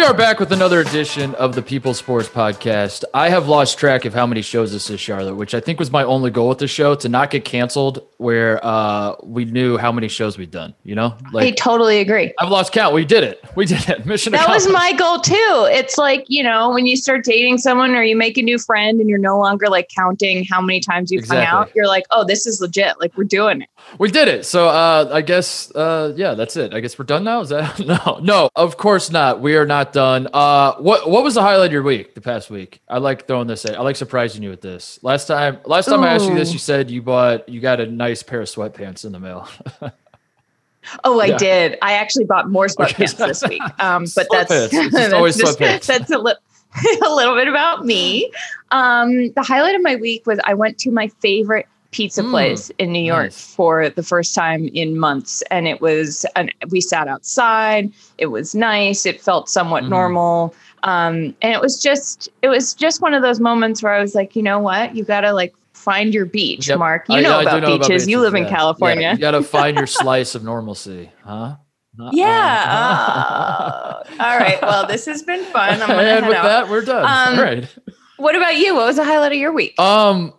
We are back with another edition of the People Sports Podcast. I have lost track of how many shows this is, Charlotte, which I think was my only goal with the show to not get canceled, where uh, we knew how many shows we'd done. You know, I totally agree. I've lost count. We did it. We did it. Mission That was my goal too. It's like, you know, when you start dating someone or you make a new friend and you're no longer like counting how many times you've hung Exactly. out, you're like, oh, this is legit. Like we're doing it. We did it. So uh, I guess uh, yeah, that's it. I guess we're done now. Is that no? No, of course not. We are not done. Uh, what what was the highlight of your week? The past week. I like throwing this. At, I like surprising you with this. Last time, last time I asked you this, you said you bought you got a nice pair of sweatpants in the mail. Oh, I Yeah. did. I actually bought more sweatpants this week. Um, but that's just always that's, sweatpants. that's a, li- a little bit about me. Um, the highlight of my week was I went to my favorite pizza Mm, place in New York nice. for the first time in months, and it was. An, we sat outside. It was nice. It felt somewhat Mhm. normal. Um, and it was just it was just one of those moments where I was like, you know what, you gotta like find your beach, Yep. Mark. You I- know, I about, know beaches. You live in yeah. Yeah, California. you got to find your slice of normalcy, huh? Uh-uh. Yeah. Oh. all right. Well, this has been fun. And with out. that, we're done. Um, All right. What about you? What was the highlight of your week? Um,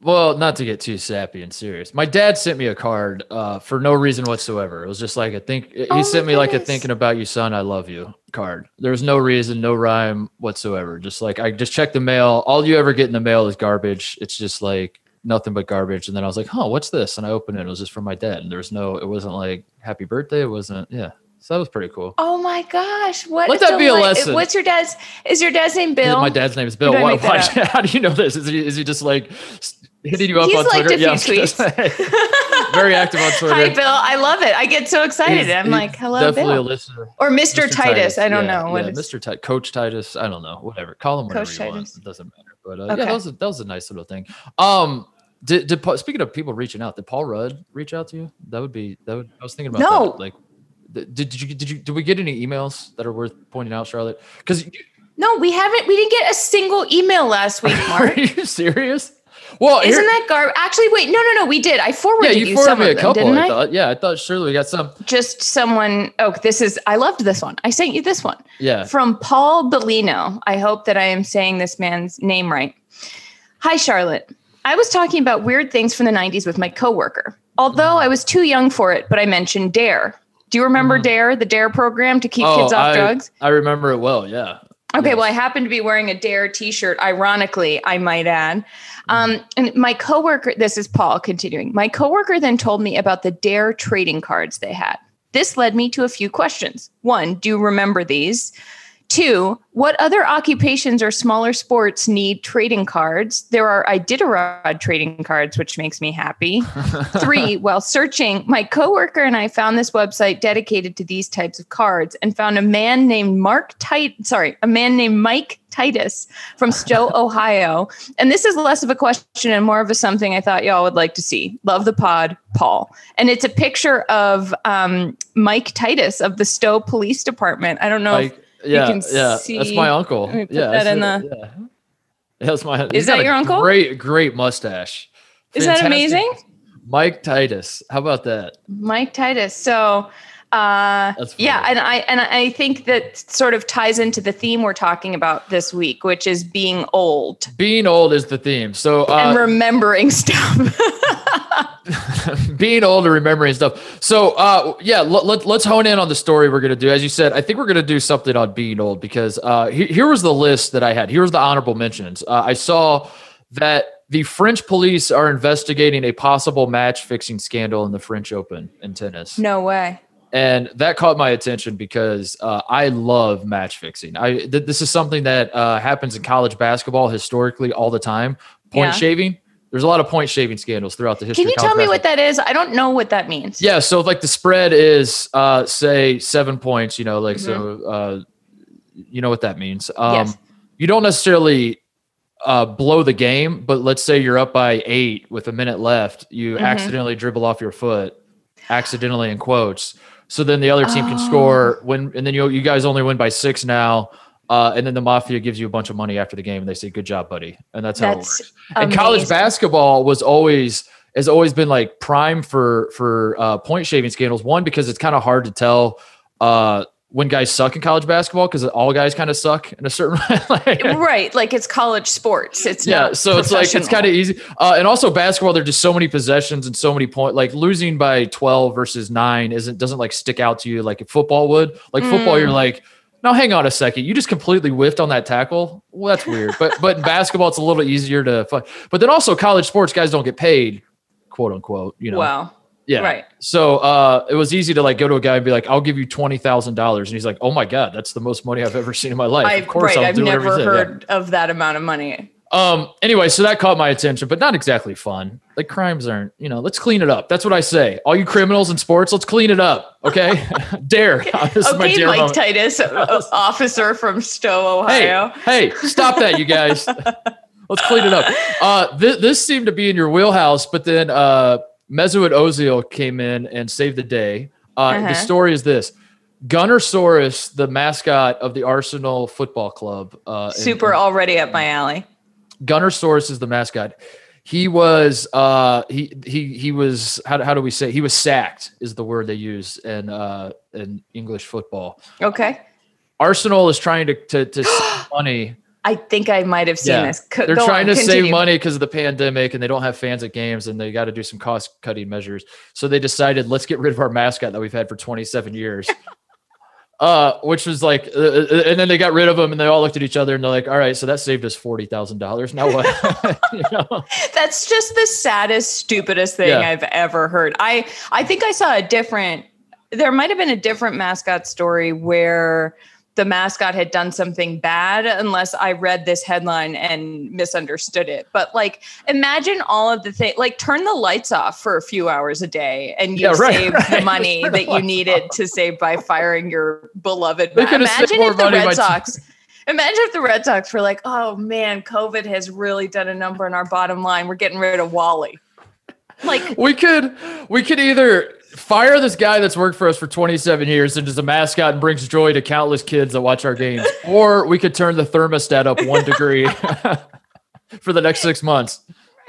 well, not to get too sappy and serious. My dad sent me a card uh, for no reason whatsoever. It was just like a think. He Oh sent me like a "thinking about you, son, I love you" card. There was no reason, no rhyme whatsoever. Just like I just checked the mail. All you ever get in the mail is garbage. It's just like nothing but garbage. And then I was like, "Huh, what's this?" And I opened it. It was just from my dad. And there was no. It wasn't like "Happy Birthday." It wasn't. Yeah. So that was pretty cool. Oh my gosh! What? Let that be a deli- lesson. What's your dad's? Is your dad's name Bill? My dad's name is Bill. Why, why- how do you know this? Is he, is he just like hitting you up He's on liked Twitter? a I was few gonna tweets. Very active on Twitter. Hi, Bill. I love it. I get so excited. He's- I'm like, hello, definitely Bill. a listener. or Mr. Titus. I don't yeah, know. What yeah, Mr. Titus, Coach Titus. I don't know. Whatever. Call him whatever Coach you want. Titus. It doesn't matter. But uh, Okay. yeah, that was a, that was a nice little thing. Um, did, did Paul, speaking of people reaching out, did Paul Rudd reach out to you? That would be that would. I was thinking about No. that. Like, did, did you did you did we get any emails that are worth pointing out, Charlotte? Because No, we haven't. We didn't get a single email last week, are you serious? Well, isn't that gar? Actually, wait. No, no, no. We did. I yeah, forwarded you you, forwarded some me a of them, couple. didn't I I? thought. Yeah, I thought surely we got some. Just someone. Oh, this is. I loved this one. I sent you this one. Yeah. from Paul Bellino. I hope that I am saying this man's name right. Hi, Charlotte. I was talking about weird things from the 90s with my coworker. Although I was too young for it, but I mentioned DARE. Do you remember Mhm. DARE, the DARE program to keep Oh, kids off I, drugs? I remember it well. Yeah. Okay, yes. well, I happen to be wearing a DARE t shirt, ironically, I might add. Um, and my coworker, this is Paul continuing. My coworker then told me about the DARE trading cards they had. This led me to a few questions. One, do you remember these? Two, what other occupations or smaller sports need trading cards? There are Iditarod trading cards, which makes me happy. Three, while searching, my coworker and I found this website dedicated to these types of cards and found a man named Mark Tit sorry, a man named Mike Titus from Stow, Ohio. And this is less of a question and more of a something I thought y'all would like to see. Love the pod, Paul. And it's a picture of um, Mike Titus of the Stow Police Department. I don't know. if- Like, yeah, can yeah. That's my uncle. Let me put yeah, that I in the- Yeah. That's my. he's that your uncle? Great, great mustache. is that amazing? Mike Titus. How about that? Mike Titus. So uh yeah, and I and I think that sort of ties into the theme we're talking about this week, which is being old Being old is the theme. So and uh, remembering stuff. being old and remembering stuff. So uh, yeah, let, let, let's hone in on the story we're gonna do. As you said, I think we're gonna do something on being old because uh, here, here was the list that I had. Here was the honorable mentions. Uh, I saw that the French police are investigating a possible match fixing scandal in the French Open in tennis. no way. And that caught my attention because uh, I love match fixing. I th- this is something that uh, happens in college basketball historically all the time. Point Yeah. shaving. There's a lot of point shaving scandals throughout the history. Can you tell me basketball. what that is? I don't know what that means. Yeah, so if, like the spread is uh, say seven points, you know, like so, uh, you know what that means. Um, Mm-hmm. Yes. You don't necessarily uh, blow the game, but let's say you're up by eight with a minute left, you Mhm. accidentally dribble off your foot, accidentally in quotes. So then the other team can Oh. score when, and then you you guys only win by six now. Uh, and then the mafia gives you a bunch of money after the game, and they say, "Good job, buddy," and that's how That's it works. And college basketball was always has always been like prime for for uh, point shaving scandals. One because it's kind of hard to tell uh, when guys suck in college basketball because all guys kind of suck in a certain way. like, right. Like it's college sports. It's yeah. So it's like it's kind of easy. Uh, and also basketball, there's just so many possessions and so many points. Like losing by 12 versus nine isn't doesn't like stick out to you like football would. Like mm. football, you're like. No, hang on a second. You just completely whiffed on that tackle. Well, that's weird. But but in basketball, it's a little bit easier to. But then also, college sports guys don't get paid, quote unquote. You know. Wow. Yeah. Right. So uh, it was easy to like go to a guy and be like, "I'll give you twenty thousand dollars," and he's like, "Oh my god, that's the most money I've ever seen in my life." I, of course, right. I'll I've do never heard yeah. of that amount of money. Um. Anyway, so that caught my attention, but not exactly fun. Like crimes aren't. You know, let's clean it up. That's what I say. All you criminals in sports, let's clean it up. Okay. dare. this okay, Mike moment. Titus, officer from Stow, Ohio. Hey, hey, stop that, you guys. let's clean it up. Uh, th- this seemed to be in your wheelhouse, but then uh Mesut Ozil came in and saved the day. Uh, uh-huh. The story is this: Gunnersaurus, the mascot of the Arsenal Football Club, uh, super already up my alley. Gunnersaurus is the mascot. He was uh, he he he was how, how do we say he was sacked is the word they use in uh, in English football. Okay. Arsenal is trying to to, to save money I think I might have seen yeah. this. They're trying on, to continue. save money because of the pandemic and they don't have fans at games and they got to do some cost cutting measures. So they decided, let's get rid of our mascot that we've had for 27 years. uh, which was like, uh, uh, and then they got rid of them, and they all looked at each other and they're like, all right, so that saved us $40,000. Now what? you know? That's just the saddest, stupidest thing yeah. I've ever heard. I, I think I saw a different, there might have been a different mascot story where the mascot had done something bad unless I read this headline and misunderstood it. But like, imagine all of the things, like turn the lights off for a few hours a day and you yeah, right, save right. the money that you needed off. to save by firing your beloved. Ma- imagine if the Red Sox. Imagine if the Red Sox were like, oh man, COVID has really done a number on our bottom line. We're getting rid of Wally. Like we could, we could either fire this guy that's worked for us for 27 years and is a mascot and brings joy to countless kids that watch our games. or we could turn the thermostat up one degree for the next six months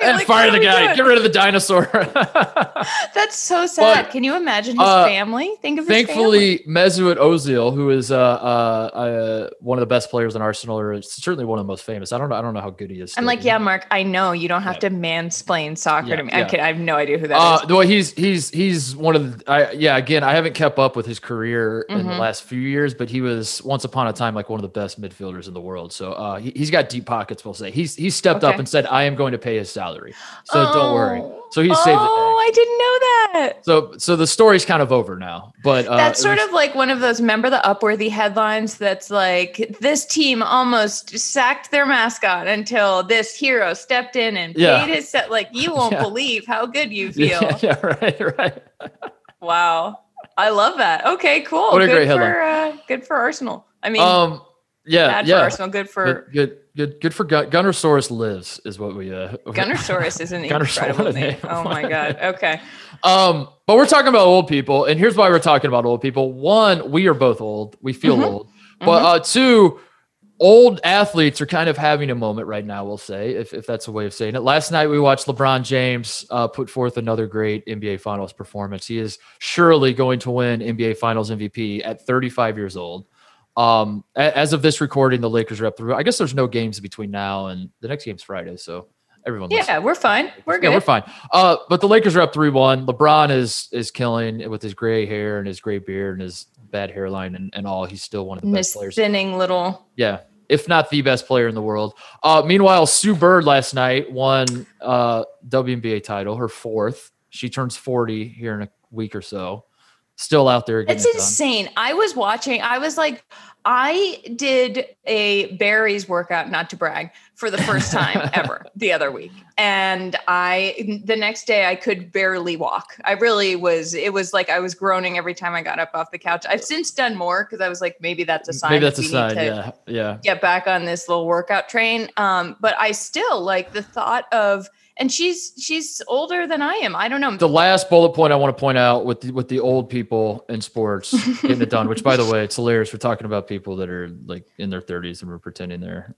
and like, fire the guy. Get rid of the dinosaur. That's so sad. But, Can you imagine his uh, family? Think of thankfully Mesut Ozil, who is uh, uh, uh, one of the best players in Arsenal, or certainly one of the most famous. I don't know. I don't know how good he is. I'm like, yeah, Mark. I know you don't have yeah. to mansplain soccer yeah, to me. Yeah. I, I have no idea who that uh, is. Well, he's he's he's one of the. I, yeah, again, I haven't kept up with his career mm-hmm. in the mm-hmm. last few years, but he was once upon a time like one of the best midfielders in the world. So uh, he, has got deep pockets. We'll say he's he's stepped okay. up and said, "I am going to pay his salary." So oh. don't worry. Oh. So he saved. Oh, I didn't know that. So so the story's kind of over now. But uh, that's sort was, of like one of those. Remember the Upworthy headlines? That's like this team almost sacked their mascot until this hero stepped in and yeah. paid his set. Like you won't yeah. believe how good you feel. Yeah, yeah right, right. wow, I love that. Okay, cool. What a good great for, headline. Uh, good for Arsenal. I mean, um, yeah, bad yeah. for Arsenal. Good for good, good good good for Gun- Gunnersaurus lives is what we uh Gunnersaurus is an incredible name. Oh my god. Okay. Um, but we're talking about old people, and here's why we're talking about old people. One, we are both old. We feel mm-hmm. old. But mm-hmm. uh two, old athletes are kind of having a moment right now, we'll say, if, if that's a way of saying it. Last night we watched LeBron James uh, put forth another great NBA Finals performance. He is surely going to win NBA Finals MVP at 35 years old. Um, as of this recording, the Lakers are up through. I guess there's no games between now and the next game's Friday, so everyone. Yeah, we're fine. We're good. We're fine. Uh, but the Lakers are up three one. LeBron is is killing with his gray hair and his gray beard and his bad hairline and, and all. He's still one of the best players. Thinning little. Yeah, if not the best player in the world. Uh, meanwhile, Sue Bird last night won uh WNBA title, her fourth. She turns 40 here in a week or so. Still out there. It's it insane. I was watching. I was like, I did a Barry's workout, not to brag, for the first time ever the other week. And I, the next day, I could barely walk. I really was, it was like I was groaning every time I got up off the couch. I've since done more because I was like, maybe that's a sign. Maybe that's a sign. Yeah. Yeah. Get back on this little workout train. Um, but I still like the thought of, and she's she's older than I am. I don't know. The last bullet point I want to point out with the, with the old people in sports getting it done, which by the way, it's hilarious. We're talking about people that are like in their 30s and we're pretending they're.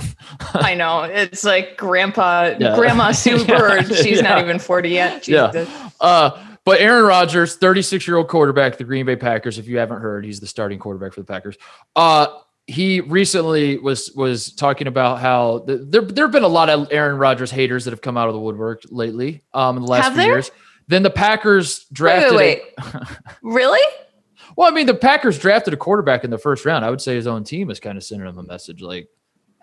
I know it's like Grandpa, yeah. Grandma Sue Bird. She's yeah. not even 40 yet. Jesus. Yeah. Uh, but Aaron Rodgers, 36 year old quarterback the Green Bay Packers. If you haven't heard, he's the starting quarterback for the Packers. Uh, he recently was was talking about how the, there there have been a lot of Aaron Rodgers haters that have come out of the woodwork lately um, in the last Have few there? years. Then the Packers Wait, drafted. wait, a- really? well, I mean, the Packers drafted a quarterback in the first round. I would say his own team is kind of sending him a message like,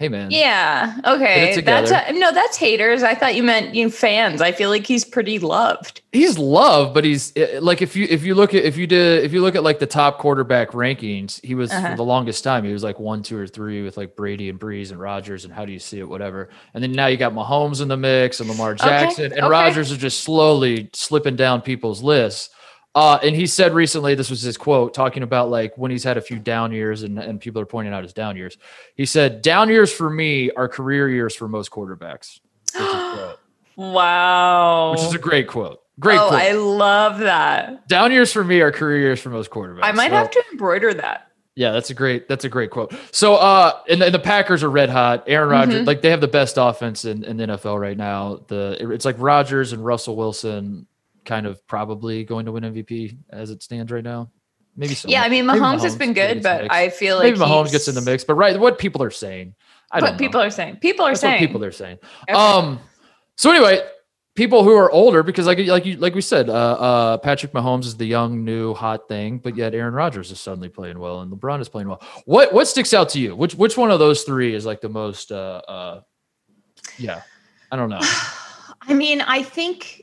"Hey, man, Yeah. Okay. That's together. no, that's haters. I thought you meant you know, fans. I feel like he's pretty loved. he's loved, but he's eh, like if you if you look at if you did if you look at like the top quarterback rankings, he was Uh-huh. for the longest time he was like one, two, or three with like Brady and Brees and Rodgers and how do you see it, whatever. And then now you got Mahomes in the mix and Lamar Jackson and okay. Rodgers are just slowly slipping down people's lists. Uh, and he said recently, this was his quote, talking about like when he's had a few down years and, and people are pointing out his down years. He said, Down years for me are career years for most quarterbacks. Wow. which is a great quote. Great oh, quote. I love that. Down years for me are career years for most quarterbacks. I might So, have to embroider that. Yeah, that's a great. That's a great quote. So, uh, and the, and the Packers are red hot. Aaron Rodgers, Mhm. like they have the best offense in, in the NFL right now. The it's like Rodgers and Russell Wilson, kind of probably going to win MVP as it stands right now. Maybe so. Yeah, I mean, Maybe Mahomes, has been good, but. I feel like maybe Mahomes gets in the mix. But right, what people are saying, I don't What know. people are saying. People are That's saying. what people are saying. Okay. Um, so anyway, people who are older, because like like you like we said, uh, uh, Patrick Mahomes is the young, new, hot thing, but yet Aaron Rodgers is suddenly playing well, and LeBron is playing well. What what sticks out to you? Which which one of those three is like the most? Uh, uh, yeah, I don't know. I mean, I think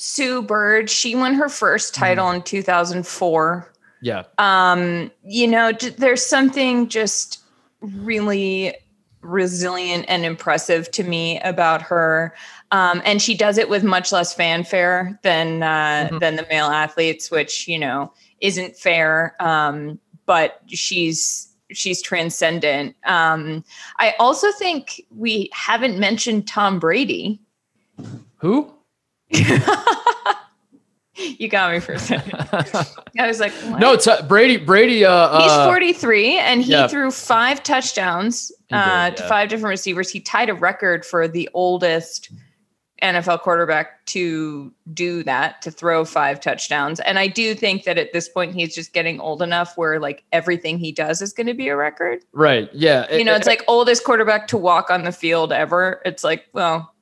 Sue Bird, she won her first Mm-hmm. title in 2004. Yeah, Um, you know, there's something just really resilient and impressive to me about her. Um, and she does it with much less fanfare than uh, Mhm. than the male athletes, which you know isn't fair. Um, but she's she's transcendent. Um, I also think we haven't mentioned Tom Brady. who? you got me for a second. I was like, what? no, t- Brady. Brady. Uh, He's uh, 43 and he yeah. threw five touchdowns He did, uh, to yeah. five different receivers. He tied a record for the oldest NFL quarterback to do that, to throw five touchdowns. And I do think that at this point, he's just getting old enough where like everything he does is going to be a record. Right. Yeah. You know, it's like oldest quarterback to walk on the field ever. It's like, well,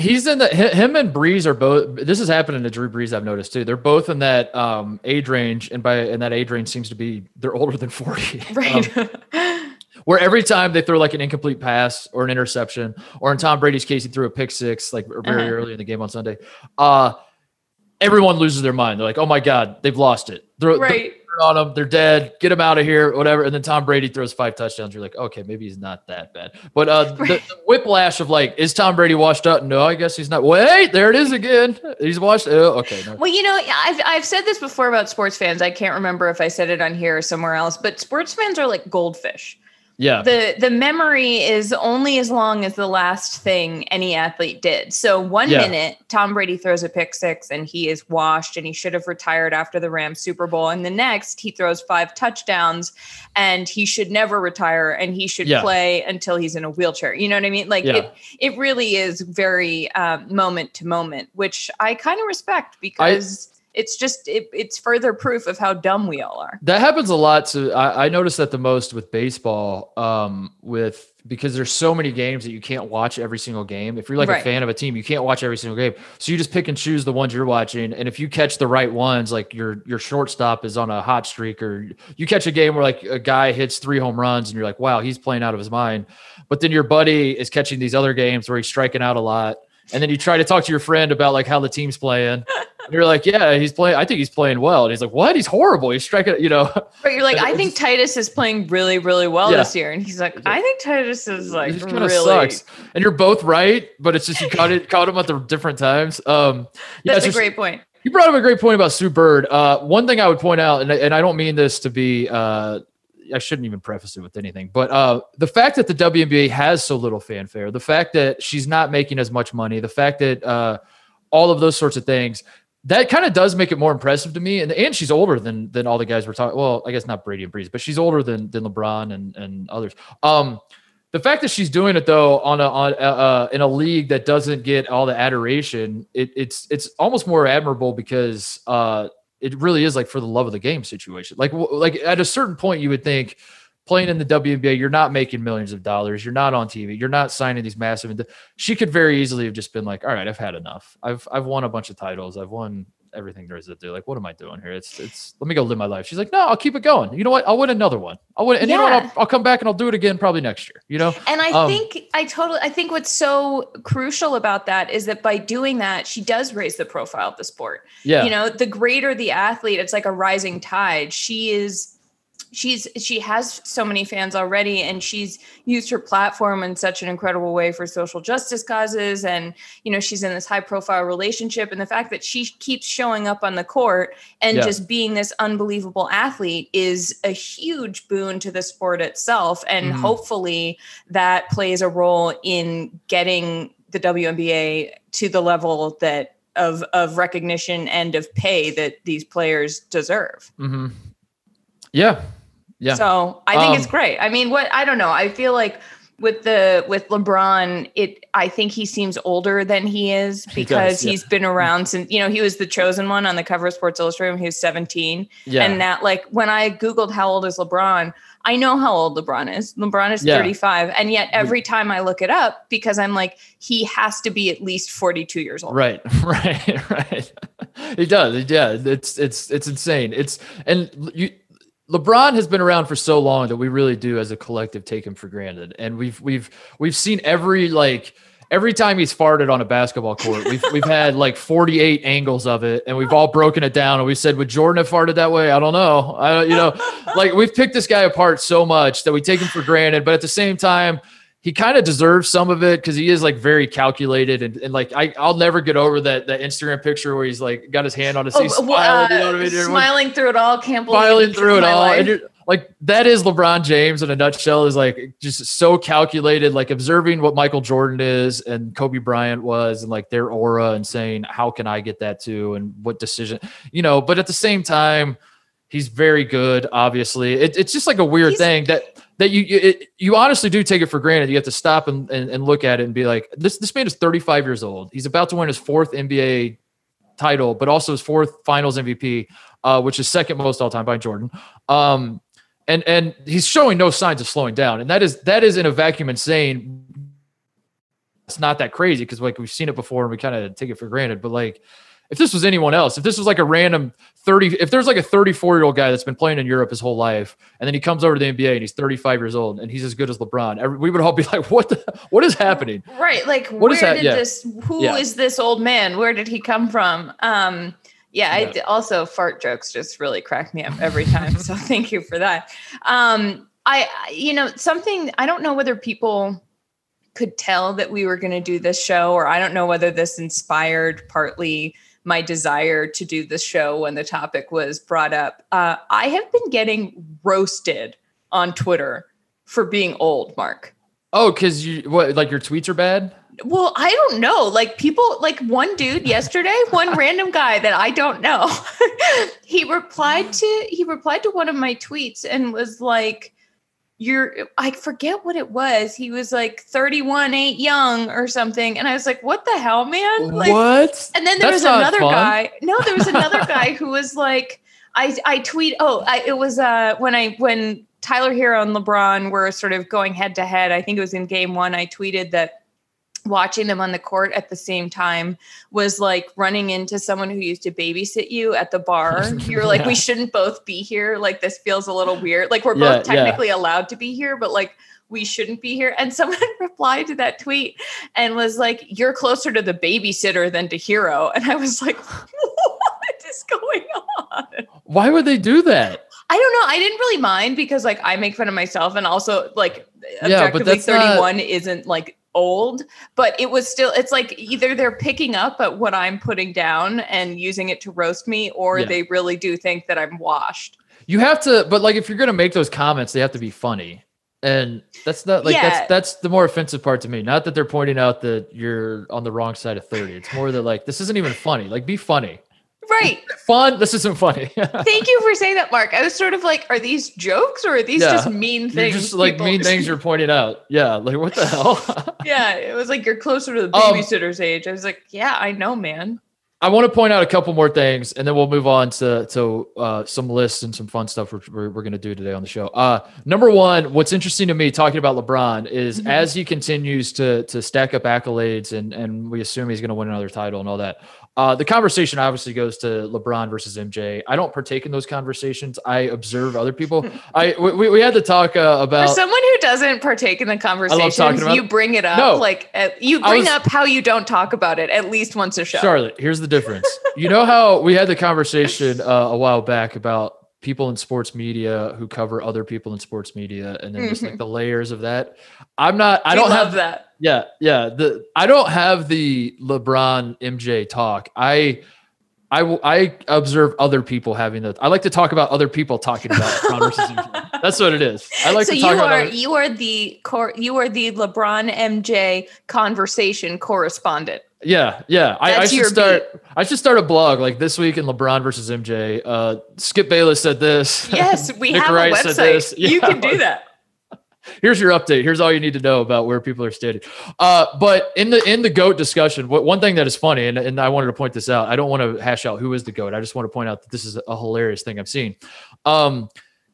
He's in the him and Brees are both. This is happening to Drew Brees. I've noticed too. They're both in that um, age range, and by and that age range seems to be they're older than forty. Um, right. where every time they throw like an incomplete pass or an interception, or in Tom Brady's case, he threw a pick six like very Uh-huh. early in the game on Sunday. Uh everyone loses their mind. They're like, "Oh my god, they've lost it." Throw right. On them, they're dead. Get them out of here, whatever. And then Tom Brady throws five touchdowns. You're like, okay, maybe he's not that bad. But uh, the, the whiplash of like, is Tom Brady washed up? No, I guess he's not. Wait, there it is again. He's washed. Oh, okay. No. Well, you know, I've I've said this before about sports fans. I can't remember if I said it on here or somewhere else, but sports fans are like goldfish. Yeah. The the memory is only as long as the last thing any athlete did. So one Yeah. minute Tom Brady throws a pick six and he is washed and he should have retired after the Rams Super Bowl. And the next he throws five touchdowns and he should never retire and he should Yeah. play until he's in a wheelchair. You know what I mean? Like Yeah. it it really is very um, moment to moment, which I kind of respect because it's just it, it's further proof of how dumb we all are. That happens a lot. To I, I notice that the most with baseball, um, with because there's so many games that you can't watch every single game. If you're like a fan of a team, you can't watch every single game. So you just pick and choose the ones you're watching. And if you catch the right ones, like your your shortstop is on a hot streak, or you catch a game where like a guy hits three home runs, and you're like, wow, he's playing out of his mind. But then your buddy is catching these other games where he's striking out a lot. And then you try to talk to your friend about like how the team's playing. And you're like, yeah, he's playing. I think he's playing well. And he's like, what? He's horrible. He's striking. You know, But you're like, I think Titus is playing really, really well Yeah. this year. And he's like, I think Titus is like it really sucks. And you're both right, but it's just you caught it, caught him at the different times. Um, yeah, That's a just- great point. You brought up a great point about Sue Bird. Uh, one thing I would point out, and, I- and I don't mean this to be, uh, I shouldn't even preface it with anything, but uh, the fact that the WNBA has so little fanfare, the fact that she's not making as much money, the fact that uh, all of those sorts of things, that kind of does make it more impressive to me. And and she's older than than all the guys we're talking. Well, I guess not Brady and Brees, but she's older than than LeBron and and others. Um, the fact that she's doing it though on a on a, uh, in a league that doesn't get all the adoration, it, it's it's almost more admirable because uh, it really is like for the love of the game situation. Like like at a certain point, you would think playing in the WNBA, you're not making millions of dollars. You're not on TV. You're not signing these massive. She could very easily have just been like, "All right, I've had enough. I've I've won a bunch of titles. I've won everything there is to do. Like, what am I doing here? It's it's let me go live my life. She's like, no, I'll keep it going. You know what? I'll win another one. I'll win, and yeah. you know what? I'll, I'll, come back and I'll do it again probably next year. You know. And I um, think I totally. I think what's so crucial about that is that by doing that, she does raise the profile of the sport. Yeah. You know, the greater the athlete, it's like a rising tide. She is she's she has so many fans already and she's used her platform in such an incredible way for social justice causes and you know she's in this high profile relationship and the fact that she keeps showing up on the court and yeah. just being this unbelievable athlete is a huge boon to the sport itself and mm. hopefully that plays a role in getting the WNBA to the level that of of recognition and of pay that these players deserve. Mm-hmm. Yeah, yeah. So I think um, it's great. I mean, what I don't know. I feel like with the with LeBron, it I think he seems older than he is because he has been around since you know he was the chosen one on the cover of Sports Illustrated when he was 17. Yeah. And that like when I Googled how old is LeBron, I know how old LeBron is. LeBron is yeah. 35. And yet every time I look it up, because I'm like, he has to be at least 42 years old. Right, right, right. he does. Yeah. It's it's it's insane. It's and you LeBron has been around for so long that we really do, as a collective, take him for granted. And we've we've we've seen every like every time he's farted on a basketball court, we've we've had like 48 angles of it, and we've all broken it down. And we said, would Jordan have farted that way? I don't know. I you know, like we've picked this guy apart so much that we take him for granted. But at the same time, he kind of deserves some of it because he is like very calculated and, and like I, I'll never get over that that Instagram picture where he's like got his hand on his oh, smiling, uh, you know I mean? smiling through it all, can't believe smiling through it all. And like that is LeBron James in a nutshell. Is like just so calculated, like observing what Michael Jordan is and Kobe Bryant was, and like their aura, and saying how can I get that too, and what decision, you know. But at the same time, he's very good. Obviously, it, it's just like a weird he's, thing that that you it, you honestly do take it for granted. You have to stop and, and, and look at it and be like, this this man is 35 years old. He's about to win his fourth NBA title, but also his fourth Finals MVP, uh, which is second most all time by Jordan. Um, and and he's showing no signs of slowing down, and that is that is in a vacuum insane. It's not that crazy because like we've seen it before and we kind of take it for granted, but like if this was anyone else, if this was like a random 30, if there's like a 34 year old guy that's been playing in Europe his whole life, and then he comes over to the NBA and he's 35 years old and he's as good as LeBron, we would all be like, what the, what is happening? Right. Like, what where did yeah. this, Who yeah. is this old man? Where did he come from? Um, yeah, I also fart jokes just really crack me up every time. so thank you for that. Um, I, you know, something I don't know whether people could tell that we were going to do this show, or I don't know whether this inspired partly my desire to do this show when the topic was brought up. Uh, I have been getting roasted on Twitter for being old, Mark. Oh, because you what like your tweets are bad? Well, I don't know. Like people, like one dude yesterday, one random guy that I don't know, he replied to he replied to one of my tweets and was like, you're I forget what it was. He was like 31 ain't young or something. And I was like, what the hell, man? Like, what? And then there That's was another fun. guy. No, there was another guy who was like, I I tweet, oh, I, it was uh when I when Tyler Herro and LeBron were sort of going head to head. I think it was in game one. I tweeted that watching them on the court at the same time was like running into someone who used to babysit you at the bar. You're like, yeah. we shouldn't both be here. Like, this feels a little weird. Like, we're yeah, both technically yeah. allowed to be here, but like, we shouldn't be here. And someone replied to that tweet and was like, You're closer to the babysitter than to Herro. And I was like, What is going on? Why would they do that? I don't know. I didn't really mind because like I make fun of myself and also like objectively yeah, 31 not... isn't like old, but it was still, it's like either they're picking up at what I'm putting down and using it to roast me, or yeah. they really do think that I'm washed. You have to, but like if you're going to make those comments, they have to be funny. And that's not like yeah. that's that's the more offensive part to me. Not that they're pointing out that you're on the wrong side of 30. It's more that like this isn't even funny. Like be funny. Right. Fun. This isn't funny. Thank you for saying that, Mark. I was sort of like, are these jokes or are these Yeah. just mean You're things? just like people- mean things you're pointing out. Yeah. Like what the hell? yeah, it was like you're closer to the Um, babysitter's age. I was like, yeah, I know, man. I want to point out a couple more things, and then we'll move on to to uh, some lists and some fun stuff we're, we're, we're going to do today on the show. Uh, number one, what's interesting to me talking about LeBron is Mhm. as he continues to to stack up accolades, and and we assume he's going to win another title and all that. Uh, the conversation obviously goes to LeBron versus MJ. I don't partake in those conversations. I observe other people. I we, we had to talk uh, For about someone who doesn't partake in the conversation. you bring it up. No. like uh, you bring was- up how you don't talk about it at least once a show. Charlotte, here's the difference. you know how we had the conversation uh, a while back about people in sports media who cover other people in sports media and then just like Mhm. the layers of that. I'm not I don't love have that. Yeah, yeah, the I don't have the LeBron MJ talk. I I I observe other people having that. I like to talk about other people talking about LeBron versus MJ. That's what it is. I like so to you talk about are other- you are the cor- you are the LeBron MJ conversation correspondent. Yeah, yeah. I, I should start. I should start a blog like this week in LeBron versus MJ. Uh, Skip Bayless said this. Yes, we Nick have Wright a website. this. You can do that. Here's your update. Here's all you need to know about where people are standing. Uh, but in the in the goat discussion, what one thing that is funny, and, and I wanted to point this out. I don't want to hash out who is the goat. I just want to point out that this is a hilarious thing I've seen. Um,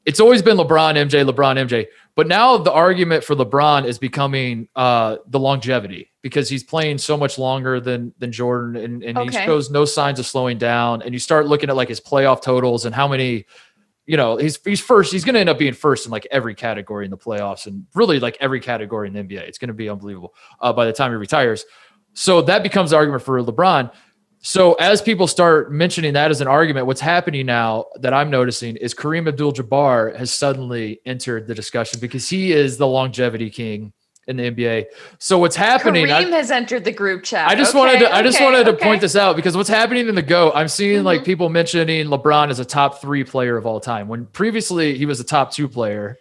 it's always been LeBron, MJ, LeBron, MJ. But now the argument for LeBron is becoming uh, the longevity because he's playing so much longer than than Jordan, and, and he shows no signs of slowing down. And you start looking at like his playoff totals and how many, you know, he's he's first. He's going to end up being first in like every category in the playoffs, and really like every category in the NBA. It's going to be unbelievable uh, by the time he retires. So that becomes the argument for LeBron. So as people start mentioning that as an argument, what's happening now that I'm noticing is Kareem Abdul-Jabbar has suddenly entered the discussion because he is the longevity king in the NBA. So what's happening? I- Kareem has entered the group chat. I just Okay, wanted to I just okay, wanted to okay. point this out because what's happening in the GOAT, I'm seeing like Mhm. people mentioning LeBron as a top three player of all time when previously he was a top two player.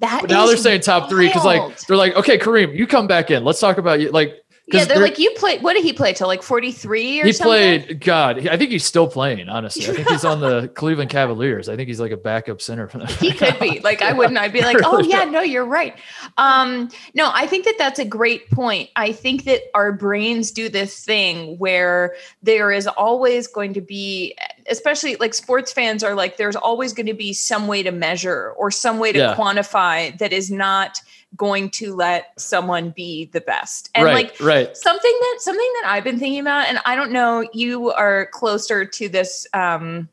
That But now they're saying top three because like they're like, okay, Kareem, you come back in. Let's talk about you. Like yeah, they're they're- like you play. What did he play till like forty three or he something? played God. I think he's still playing. Honestly, I think he's on the Cleveland Cavaliers. I think he's like a backup center for them. He could be like I wouldn't. I'd be like, oh yeah, no, you're right. Um, no, I think that that's a great point. I think that our brains do this thing where there is always going to be, especially like sports fans are like, there's always going to be some way to measure or some way to Yeah. quantify that is not going to let someone be the best. And right, like right. something that something that I've been thinking about, and I don't know, you are closer to this um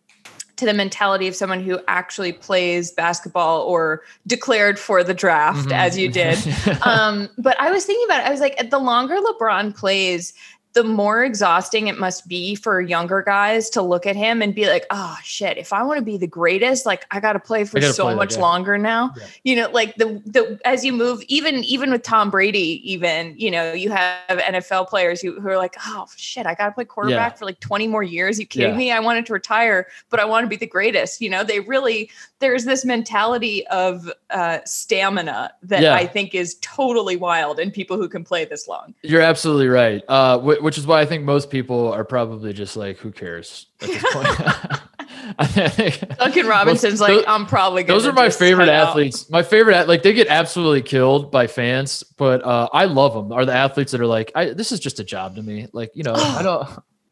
to the mentality of someone who actually plays basketball or declared for the draft Mhm. as you did. um, but I was thinking about it. I was like, the longer LeBron plays, the more exhausting it must be for younger guys to look at him and be like, oh shit, if I want to be the greatest, like I gotta play for gotta so play that much longer now. Yeah. You know, like the the as you move, even even with Tom Brady, even, you know, you have NFL players who, who are like, oh shit, I gotta play quarterback for like 20 more years. You kidding Yeah. me? I wanted to retire, but I want to be the greatest. You know, they really there's this mentality of uh stamina that Yeah. I think is totally wild in people who can play this long. You're absolutely right. Uh, which is why I think most people are probably just like, who cares at this point? Duncan Robinson's Those- like, I'm probably gonna Those are my favorite head out." athletes. My favorite, like they get absolutely killed by fans, but uh, I love them. Are the athletes that are like, I, this is just a job to me. Like, you know, I don't.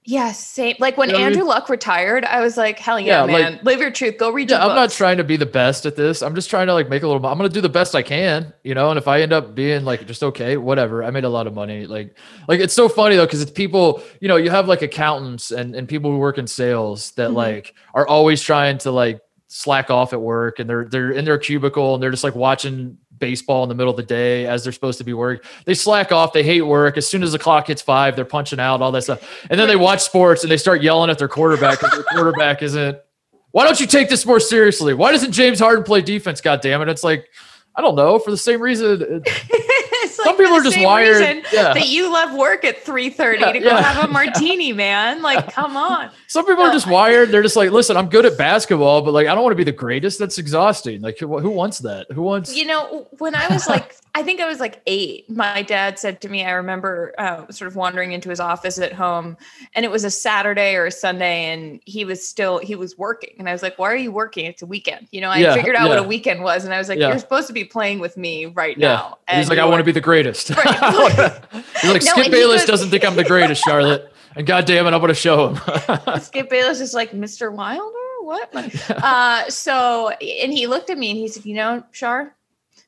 Yeah, same. Like when You know what I mean? Andrew Luck retired, I was like, hell yeah, Yeah, like- man. Live your truth. Go read Yeah, I'm not trying to be the best at this. I'm just trying to like make a little. I'm gonna do the best I can, you know. And if I end up being like just okay, whatever. I made a lot of money. Like, like it's so funny though because it's people. You know, you have like accountants and and people who work in sales that Mhm. like are always trying to like slack off at work and they're they're in their cubicle and they're just like watching baseball in the middle of the day as they're supposed to be working. They slack off. They hate work. As soon as the clock hits five, they're punching out all that stuff. And then they watch sports and they start yelling at their quarterback because their quarterback isn't. Why don't you take this more seriously? Why doesn't James Harden play defense? God damn it! It's like I don't know for the same reason. it- it's Some people are just wired- yeah. That you love work at three thirty Yeah, to go yeah. have a martini, man. Like, come on. Some people are just wired. They're just like, listen, I'm good at basketball, but like, I don't want to be the greatest. That's exhausting. Like, who, who wants that? Who wants? You know, when I was like, I think I was like eight, my dad said to me, I remember uh, sort of wandering into his office at home, and it was a Saturday or a Sunday, and he was still, he was working. And I was like, why are you working? It's a weekend. You know, I Yeah, figured out what a weekend was. And I was like, Yeah. you're supposed to be playing with me right yeah. now. And he's like, I want to be the greatest. Right. He's like, No, Skip Bayless goes- doesn't think I'm the greatest, Charlotte. And God damn it, I'm going to show him. Skip Bayless is like, Mr. Wilder? What? uh, so, and he looked at me and he said, you know, Shar,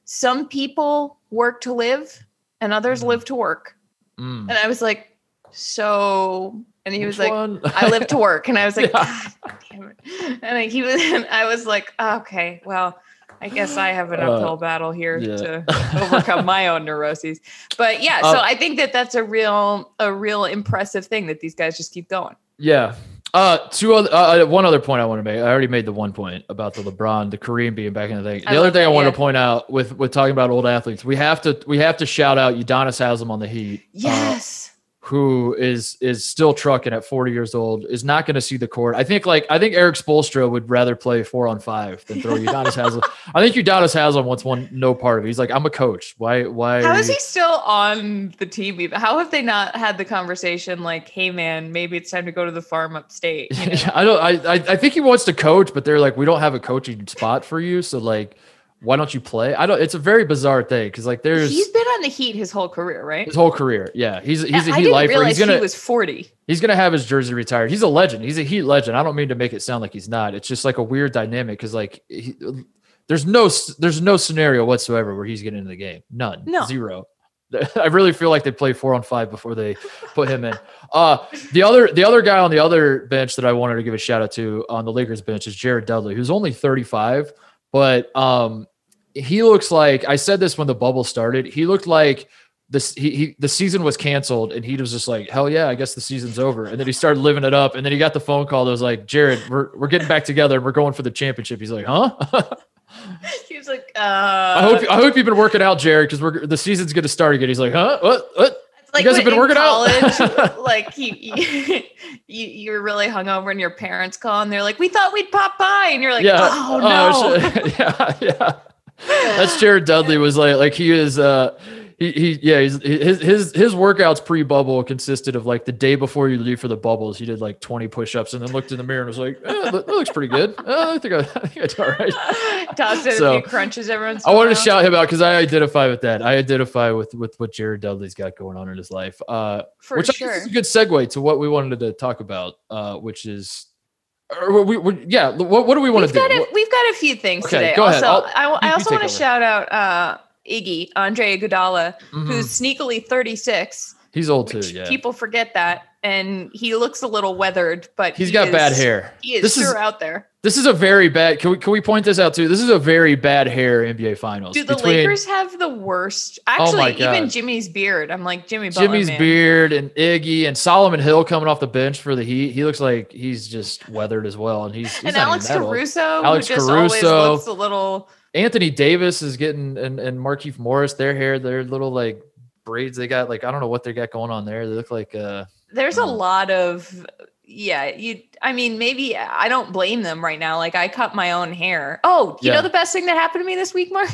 some people work to live and others Mhm. live to work. Mm. And I was like, so, and he was like, one? I live to work. And I was like, Yeah. Damn it. And he was, and I was like, okay, well, I guess I have an Uh, uphill battle here yeah. to overcome my own neuroses. But yeah, so Uh, I think that that's a real, a real impressive thing that these guys just keep going. Yeah. Uh, two other, uh, uh, one other point I want to make. I already made the one point about the LeBron, the Kareem being back in the thing. The I other thing I that, want yeah. to point out with with talking about old athletes, we have to we have to shout out Udonis Haslem on the Heat. uh, Yes. Who is is still trucking at 40 years old is not going to see the court. I think like I think Erik Spoelstra would rather play four on five than throw Udonis Haslem. I think Udonis Haslem wants one no part of it. He's like, I'm a coach. Why why How is you-" he still on the team? Even how have they not had the conversation like, "Hey, man, maybe it's time to go to the farm upstate"? You know? I don't I, I I think he wants to coach, but they're like, we don't have a coaching spot for you. So like why don't you play? I don't it's a very bizarre thing because like there's He's been on the Heat his whole career, right? his whole career. Yeah. He's he's a I Heat lifer. He's gonna he was forty. He's gonna have his jersey retired. He's a legend. He's a Heat legend. I don't mean to make it sound like he's not. It's just like a weird dynamic because like he, there's no there's no scenario whatsoever where he's getting into the game. None. No. Zero. I really feel like they play four on five before they put him in. Uh the other the other guy on the other bench that I wanted to give a shout out to on the Lakers bench is Jared Dudley, who's only 35, but um he looks like I said this when the bubble started. He looked like this he, he the season was canceled and he was just like hell yeah i guess the season's over. And then he started living it up and then he got the phone call that was like jared we're, we're getting back together and we're going for the championship. He's like huh? He was like, uh, i hope i hope you've been working out jared because we're the season's going to start again. He's like huh? What? What? Like you guys have been in working out? college, like you, you, you, you're really hungover, and your parents call, and they're like, "We thought we'd pop by," and you're like, yeah. "Oh no!" shit. yeah yeah that's jared dudley was like like he is uh he, he yeah he's, his his his workouts pre-bubble consisted of like the day before you leave for the bubbles he did like 20 push-ups and then looked in the mirror and was like eh, that, looks pretty good uh, i think I, I think it's all right Tossed in So, a few crunches every once. I wanted to shout him out because I identify with that. I identify with with what Jared Dudley's got going on in his life. Uh, for which I sure. is a good segue to what we wanted to talk about, uh, which is, or we, we, yeah, what, what do we want We've to do? a, we've got a few things Okay, today. go ahead. Also, I'll- I, I also want to shout out uh, Iggy Andre Iguodala, Mhm. who's sneakily 36. He's old too, yeah. people forget that, and he looks a little weathered, but He's he got bad hair. He is This sure is out there. this is a very bad. Can we can we point this out too? This is a very bad hair NBA Finals. Do the between Lakers have the worst? Oh Actually, my even Jimmy's beard. I'm like Jimmy. Butler, Jimmy's man. beard and Iggy and Solomon Hill coming off the bench for the Heat. He looks like he's just weathered as well, and he's, he's and Alex old. Caruso, Alex who just Caruso. looks a little. Anthony Davis is getting and and Markieff Morris, their hair, their little like braids they got like I don't know what they got going on there. They look like uh There's a Mm. lot of. Yeah, you. I mean, maybe I don't blame them right now. Like I cut my own hair. Oh, you Yeah. know the best thing that happened to me this week, Mark?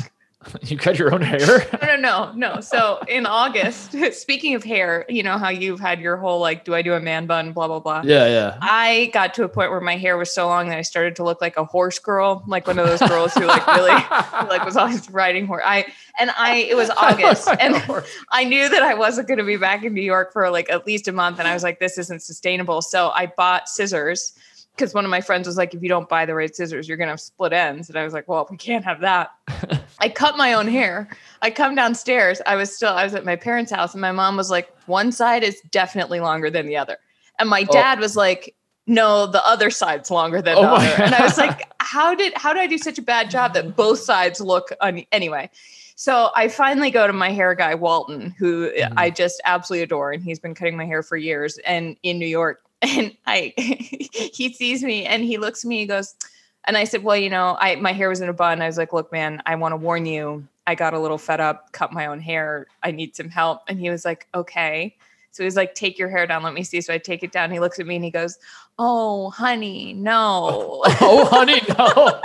you cut your own hair. No, no, no, no. So in August, speaking of hair, you know how you've had your whole like, do I do a man bun? Blah blah blah. yeah, yeah. I got to a point where my hair was so long that I started to look like a horse girl, like one of those girls who like really who, like was always riding horse. I and I it was August and I knew that I wasn't going to be back in New York for like at least a month and I was like this isn't sustainable. So I bought scissors because one of my friends was like if you don't buy the right scissors you're going to have split ends and I was like well we can't have that. I cut my own hair. I come downstairs. I was still I was at my parents' house and my mom was like one side is definitely longer than the other. And my Oh. dad was like no, the other side's longer than Oh the other. And I was like, how did how did I do such a bad job that both sides look un- anyway? So I finally go to my hair guy Walton, who Mhm. I just absolutely adore, and he's been cutting my hair for years, and in New York. And I, he sees me and he looks at me. He goes, and I said, well, you know, I my hair was in a bun. I was like, look, man, I want to warn you. I got a little fed up, cut my own hair. I need some help. And he was like, okay. So he's like, take your hair down. Let me see. So I take it down. He looks at me and he goes, oh, honey, no. oh, honey, no.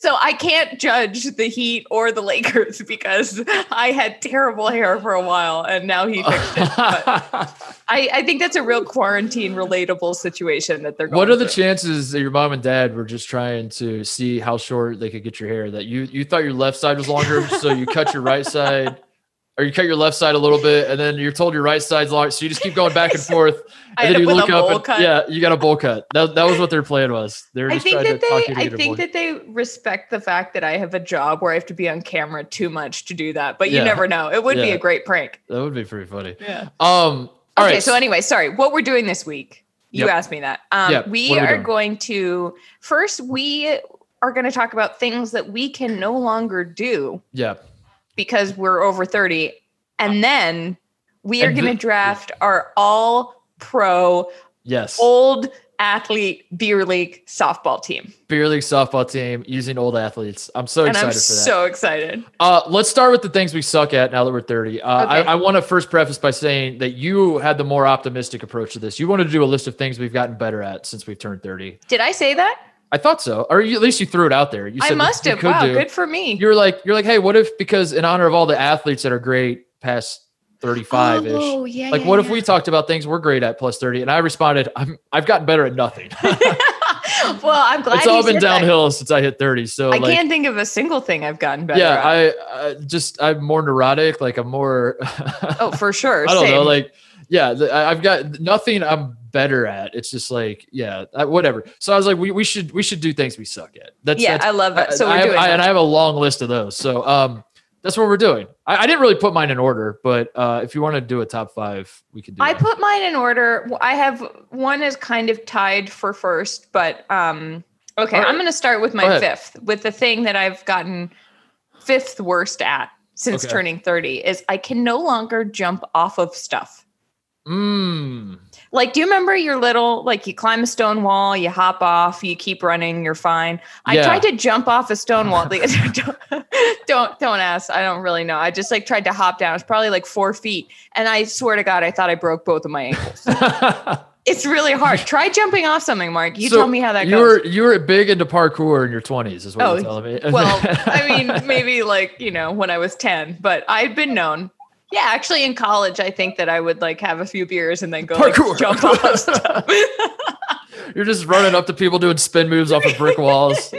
So I can't judge the Heat or the Lakers because I had terrible hair for a while and now he fixed it. But I, I think that's a real quarantine relatable situation that they're going what are the through. chances that your mom and dad were just trying to see how short they could get your hair? That you you thought your left side was longer, so you cut your right side, or you cut your left side a little bit, and then you're told your right side's long, so you just keep going back and forth. And then you look up, and, cut. yeah, you got a bowl cut. That, that was what their plan was. They were I think that they I think that they respect the fact that I have a job where I have to be on camera too much to do that. But you Yeah. never know. It would be a great prank. That would be pretty funny. Yeah. Um. All okay, right. so anyway, sorry. What we're doing this week? You Yep. asked me that. Um, Yep, We are we are going to first. We are going to talk about things that we can no longer do yeah. Because we're over thirty, and then we are going to draft our all pro Yes. old athlete beer league softball team, Beer league softball team using old athletes. I'm so and excited I'm for that. so excited. Uh, let's start with the things we suck at now that we're 30. Uh, Okay. I, I want to first preface by saying that you had the more optimistic approach to this. You wanted to do a list of things we've gotten better at since we've turned 30. Did I say that? I thought so, or you, at least you threw it out there. You said I must have. Wow, do. good for me. You're like, you're like, hey, what if because in honor of all the athletes that are great past 35 ish, Oh, yeah. like yeah, what if we talked about things we're great at plus 30? And I responded, I'm, I've gotten better at nothing. well, I'm glad it's all been said that. downhill since I hit 30. So I like, can't think of a single thing I've gotten better. yeah, at. I, I just I'm more neurotic. Like I'm more. oh, for sure. I don't know. Like, yeah, the, I- I've got nothing I'm better at. It's just like, yeah, I- whatever. So I was like, we, we should we should do things we suck at. That's yeah, that's, I love that. So I we're have, doing I, and I have a long list of those. So um, that's what we're doing. I, I didn't really put mine in order, but uh, if you want to do a top five, we could do. I that. put mine in order. I have one is kind of tied for first, but um okay, right. I'm going to start with my fifth with the thing that I've gotten fifth worst at since Okay. turning 30 is I can no longer jump off of stuff. Mm. Like, do you remember your little, like you climb a stone wall, you hop off, you keep running, you're fine. I Yeah. tried to jump off a stone wall. Don't, don't, don't ask. I don't really know. I just like tried to hop down. It's probably like four feet. And I swear to God, I thought I broke both of my ankles. it's really hard. Try jumping off something, Mark. You So tell me how that you goes. were you were big into parkour in your 20s, is what Oh, you're telling me. well, I mean, maybe like, you know, when I was 10, but I'd been known. Yeah, actually in college, I think that I would like have a few beers and then go like, jump off stuff. You're just running up to people doing spin moves off of brick walls.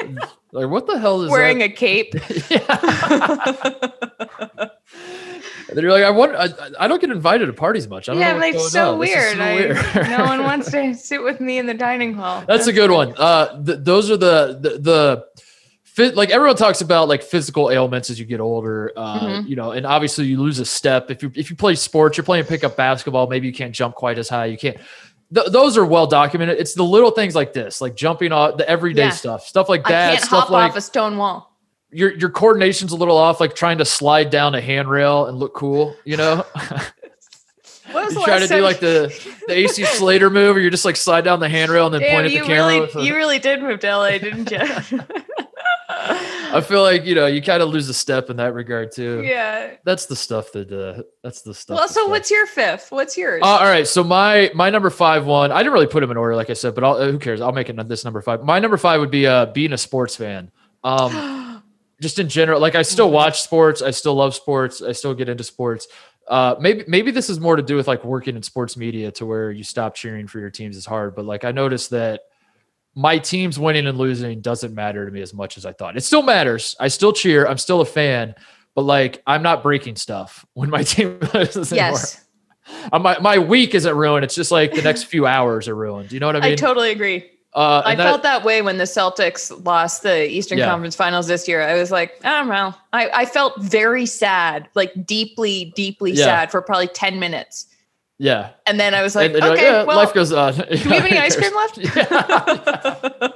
like, what the hell is Wearing that? a cape. And then you're like, I want, I, I don't get invited to parties much. I don't yeah, know like so on. Weird. so I, weird. no one wants to sit with me in the dining hall. That's a good one. Uh, th- those are the the, the like everyone talks about like physical ailments as you get older. Uh, Mhm. you know, and obviously you lose a step if you if you play sports. You're playing pickup basketball. Maybe you can't jump quite as high. You can't. Th- those are well documented. It's the little things like this, like jumping off the everyday Yeah. stuff, stuff like I that. can't Stuff hop like off a stone wall. your your coordination's a little off, like trying to slide down a handrail and look cool. You know. You try to do like the the AC Slater move, where you're just like slide down the handrail and then Damn, point at you the camera. really, a- you really did move to LA, didn't you? I feel like you know you kind of lose a step in that regard too. yeah. That's the stuff that uh, that's the stuff. Well, so what's your fifth? What's yours? Uh, all right, so my my number five one, I didn't really put them in order, like I said, but I'll, uh, who cares? I'll make it this number five. My number five would be uh, being a sports fan. Um, just in general, like I still Mhm. watch sports, I still love sports, I still get into sports. Uh, maybe maybe this is more to do with like working in sports media, to where you stop cheering for your teams is hard. But like I noticed that my team's winning and losing doesn't matter to me as much as I thought. It still matters. I still cheer. I'm still a fan. But like I'm not breaking stuff when my team loses yes, Uh, my my week isn't ruined. It's just like the next few hours are ruined. You know what I mean? I totally agree. uh, I that- felt that way when the Celtics lost the Eastern Yeah. Conference Finals this year. I was like, I don't know. I, I felt very sad, like deeply, deeply Yeah. sad for probably 10 minutes. Yeah. And then I was like, And- and you're okay, yeah, well, life goes on. do we have any ice cream left? yeah.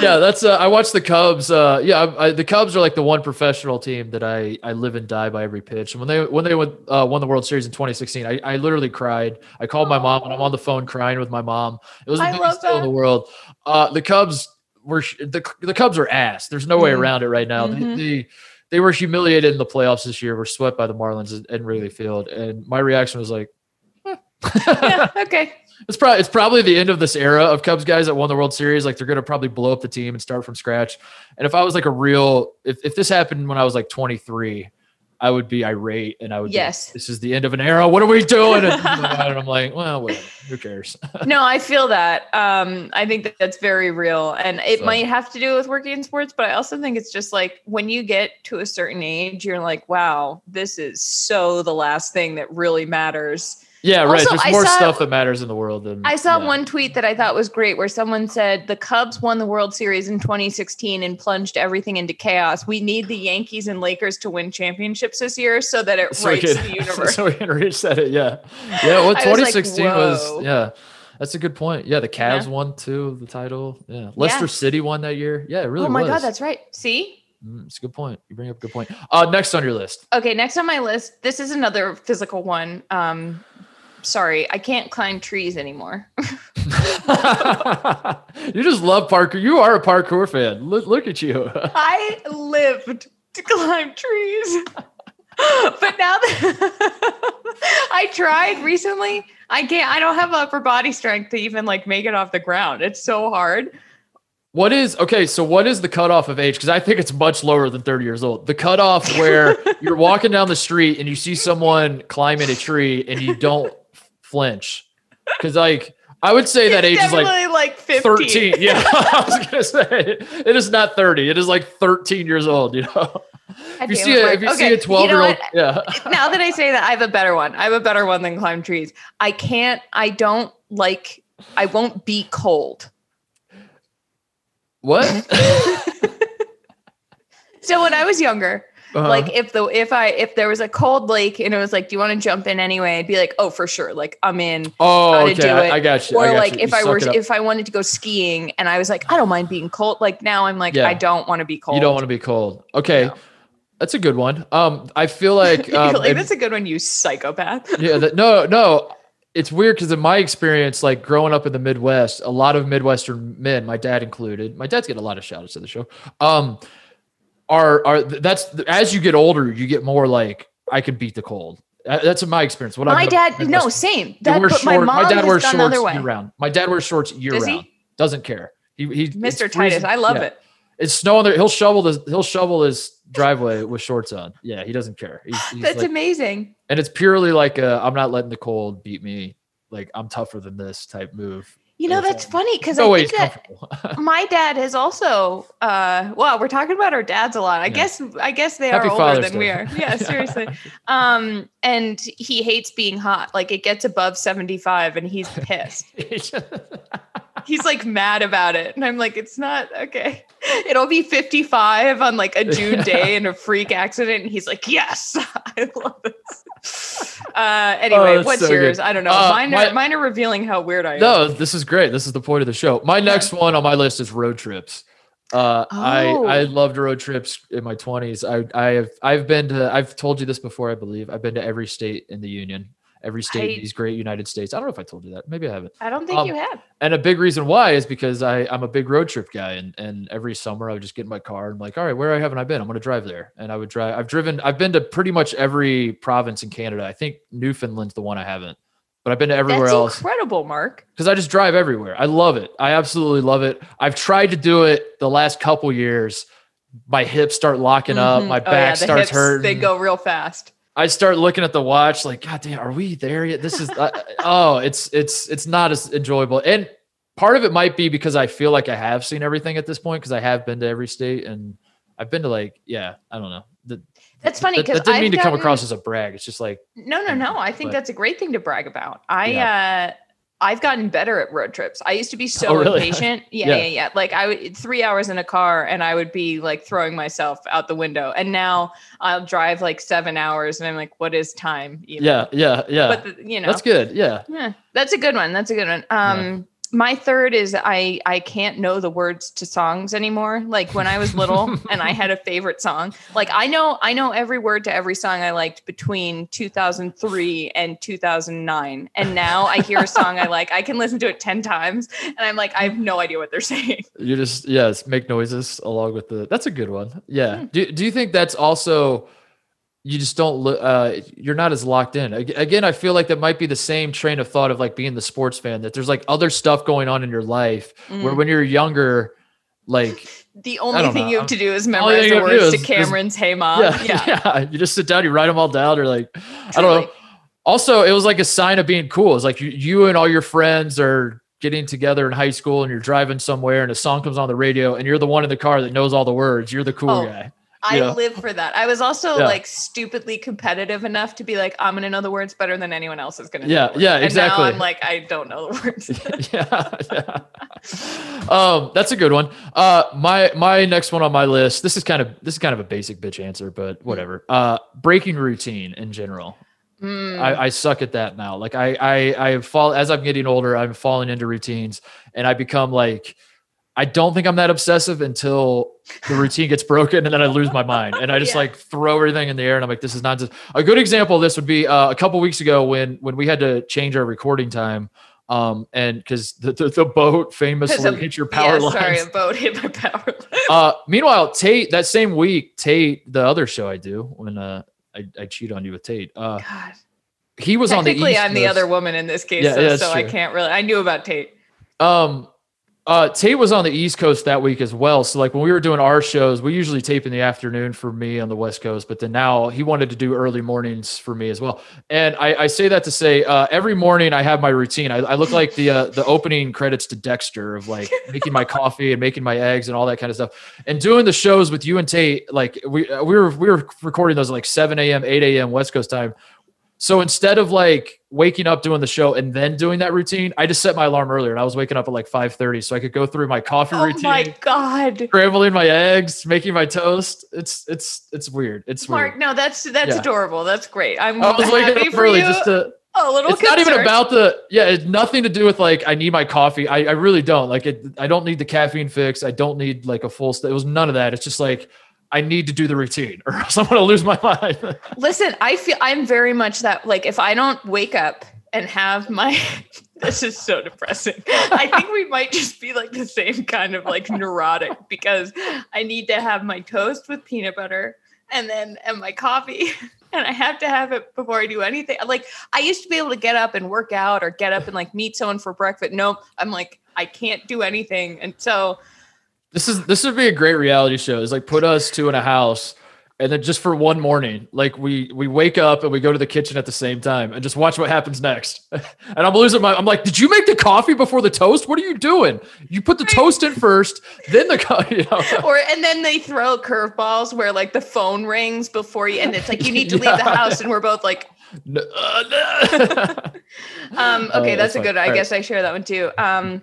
yeah, that's. Uh, I watched the Cubs. Uh, yeah, I, I, the Cubs are like the one professional team that I I live and die by every pitch. And when they when they won, uh, won the World Series in 2016, I, I literally cried. I called my mom and I'm on the phone crying with my mom. It was the I biggest deal in the world. Uh, the Cubs were the the Cubs are ass. There's no way Mhm. around it right now. Mhm. The, the they were humiliated in the playoffs this year. Were swept by the Marlins in Wrigley Field, and my reaction was like, yeah, okay. It's probably it's probably the end of this era of Cubs guys that won the World Series. Like they're gonna probably blow up the team and start from scratch. And if I was like a real, if if this happened when I was like 23, I would be irate and I would yes. Be, this is the end of an era. What are we doing? And, I'm like, well, whatever. Who cares? no, I feel that. Um, I think that that's very real, and it so. might have to do with working in sports, but I also think it's just like when you get to a certain age, you're like, wow, this is so the last thing that really matters yeah, right. Also, There's more saw, stuff that matters in the world than I saw yeah. one tweet that I thought was great where someone said the Cubs won the World Series in 2016 and plunged everything into chaos. We need the Yankees and Lakers to win championships this year so that it so rights the universe. so we can reset it. Yeah. Yeah. Well, 2016 was, like, was, yeah. That's a good point. Yeah, the Cavs yeah. won too the title. Yeah, Leicester yeah. City won that year. Yeah, it really. Oh my was. god, that's right. See, mm, it's a good point. You bring up a good point. Uh, next on your list. Okay, next on my list. This is another physical one. Um, sorry, I can't climb trees anymore. you just love parkour. You are a parkour fan. Look, look at you. I lived to climb trees. but now that I tried recently, I can't I don't have upper body strength to even like make it off the ground. It's so hard. What is okay? So, what is the cutoff of age? Because I think it's much lower than 30 years old. The cutoff where you're walking down the street and you see someone climbing a tree and you don't flinch because like I would say that age is like like 15. 13. Yeah, I was gonna say it is not 30. It is like 13 years old. You know, if you see a, if you okay. see a 12 year old, yeah. now that I say that, I have a better one. I have a better one than climb trees. I can't. I don't like. I won't be cold. What? so when I was younger, uh-huh. Like if the if I if there was a cold lake and it was like, do you want to jump in anyway? I'd be like, oh, for sure. Like I'm in. Oh, okay. I, I, got you. Or got like you. if you I were if I wanted to go skiing and I was like, I don't mind being cold. Like now I'm like, yeah. I don't want to be cold. You don't want to be cold. Okay. No. That's a good one. Um, I feel like, um, like that's a good one, you psychopath. yeah. That, no, no. It's weird because in my experience, like growing up in the Midwest, a lot of Midwestern men, my dad included, my dad's getting a lot of shout outs to the show. Um, are are that's as you get older, you get more like I can beat the cold. That's my experience. What my dad, no, same. That, but short, my, mom my dad wears shorts year round. My dad wears shorts year Does round. He? Doesn't care. He, he Mr. Titus, I love yeah. it. It's snowing there. He'll shovel the he'll shovel his driveway with shorts on. Yeah, he doesn't care. He's, he's That's like, amazing. And it's purely like i am not letting the cold beat me. Like I'm tougher than this type move. You know, that's funny because I think that my dad has also uh well, we're talking about our dads a lot. I yeah. guess I guess they Happy are older Father's than Day. we are. Yeah, seriously. um and he hates being hot. Like it gets above 75 and he's pissed. he's like mad about it. And I'm like, it's not okay. It'll be 55 on like a June day in a freak accident. And he's like, yes, I love this. Uh, anyway, oh, what's so yours? Good. I don't know. Uh, mine, my, are, mine are revealing how weird I am. No, this is great. This is the point of the show. My next yeah. one on my list is road trips. Uh, oh. I I oh. loved road trips in my 20s. I I have I've been to I've told you this before, I believe. I've been to every state in the union every state I, in these great United States. I don't know if I told you that. Maybe I haven't. I don't think um, you have. And a big reason why is because I, I'm a big road trip guy. And, and every summer I would just get in my car and I'm like, all right, where haven't I been? I'm going to drive there. And I would drive. I've driven, I've been to pretty much every province in Canada. I think Newfoundland's the one I haven't. But I've been to everywhere That's else. Incredible, Mark. Because I just drive everywhere. I love it. I absolutely love it. I've tried to do it the last couple years. My hips start locking mm-hmm. up. My back oh, yeah, starts hips, hurting. They go real fast. I start looking at the watch like, God damn, are we there yet? This is uh, oh, it's it's it's not as enjoyable. And part of it might be because I feel like I have seen everything at this point because I have been to every state and I've been to like, yeah, I don't know. The, that's funny because that, that, didn't I've mean to gotten, come across as a brag. It's just like no, no, no. I think but, that's a great thing to brag about. I yeah. uh I've gotten better at road trips. I used to be so oh, really? impatient. Yeah, yeah, yeah, yeah. Like I would three hours in a car and I would be like throwing myself out the window. And now I'll drive like seven hours and I'm like, what is time? Even? Yeah, yeah, yeah. But the, you know, that's good. Yeah. Yeah. That's a good one. That's a good one. Um, my third is I I can't know the words to songs anymore. Like when I was little and I had a favorite song, like I know I know every word to every song I liked between 2003 and 2009. And now I hear a song I like, I can listen to it 10 times and I'm like I have no idea what they're saying. You just yes, make noises along with the That's a good one. Yeah. Hmm. Do do you think that's also you just don't look uh you're not as locked in again i feel like that might be the same train of thought of like being the sports fan that there's like other stuff going on in your life where Mm. when you're younger like The only thing know. you have to do is memorize the have to do words to is- is- Cameron's Hey Mom. yeah, Yeah. yeah you just sit down you write them all down or like i don't know also it was like a sign of being cool it's like you, you and all your friends are getting together in high school and you're driving somewhere and a song comes on the radio and you're the one in the car that knows all the words you're the cool Oh, guy I Yeah. live for that. I was also Yeah. like stupidly competitive enough to be like, I'm gonna know the words better than anyone else is gonna know. Yeah, yeah, And exactly. now I'm like, I don't know the words. yeah, yeah. Um, that's a good one. Uh, my my next one on my list. This is kind of this is kind of a basic bitch answer, but whatever. Uh, breaking routine in general. Mm. I, I suck at that now. Like I I I fall as I'm getting older. I'm falling into routines, and I become like. I don't think I'm that obsessive until the routine gets broken and then I lose my mind and I just Yeah. like throw everything in the air and I'm like, this is nonsense. A good example of this would be uh, a couple weeks ago when when we had to change our recording time. Um, and because the, the, the boat famously a- hit your power yeah, lines. sorry, a boat hit my power line. Uh, meanwhile, Tate, that same week, Tate, the other show I do when uh, I, I cheat on you with Tate, uh, God. he was on the East I'm the other woman in this case, Yeah, yeah, so I can't really. I knew about Tate. Um, uh, Tate was on the East Coast that week as well. So like when we were doing our shows, we usually tape in the afternoon for me on the West Coast, but then now he wanted to do early mornings for me as well. And I, I say that to say, uh, every morning I have my routine. I, I look like the uh, the opening credits to Dexter of like making my coffee and making my eggs and all that kind of stuff. And doing the shows with you and Tate, like we uh, we were we were recording those at like seven a.m., eight a.m. West Coast time. So instead of like waking up doing the show and then doing that routine, I just set my alarm earlier and I was waking up at like 5:30 so I could go through my coffee Oh routine, my God, scrambling my eggs, making my toast. It's it's it's weird. It's Mark. weird. No, that's that's Yeah. adorable. That's great. I'm I was waking up early you. just to a little. it's not even about the yeah, it's nothing to do with like I need my coffee. I, I really don't. Like it I don't need the caffeine fix. I don't need like a full st- it was none of that. It's just like I need to do the routine or else I'm gonna lose my mind. Listen, I feel I'm very much that like if I don't wake up and have my this is so depressing. I think we might just be like the same kind of like neurotic because I need to have my toast with peanut butter and then and my coffee and I have to have it before I do anything. Like I used to be able to get up and work out or get up and like meet someone for breakfast. Nope, I'm like I can't do anything. And so This is this would be a great reality show. Is like put us two in a house, and then just for one morning, like we we wake up and we go to the kitchen at the same time and just watch what happens next. and I'm losing my. I'm like, did you make the coffee before the toast? What are you doing? You put the toast in first, then the coffee. You know? or and then they throw curveballs where like the phone rings before you and it's like you need to leave the house and we're both like uh, um Oh, okay that's that's a good i All right. guess i share that one too um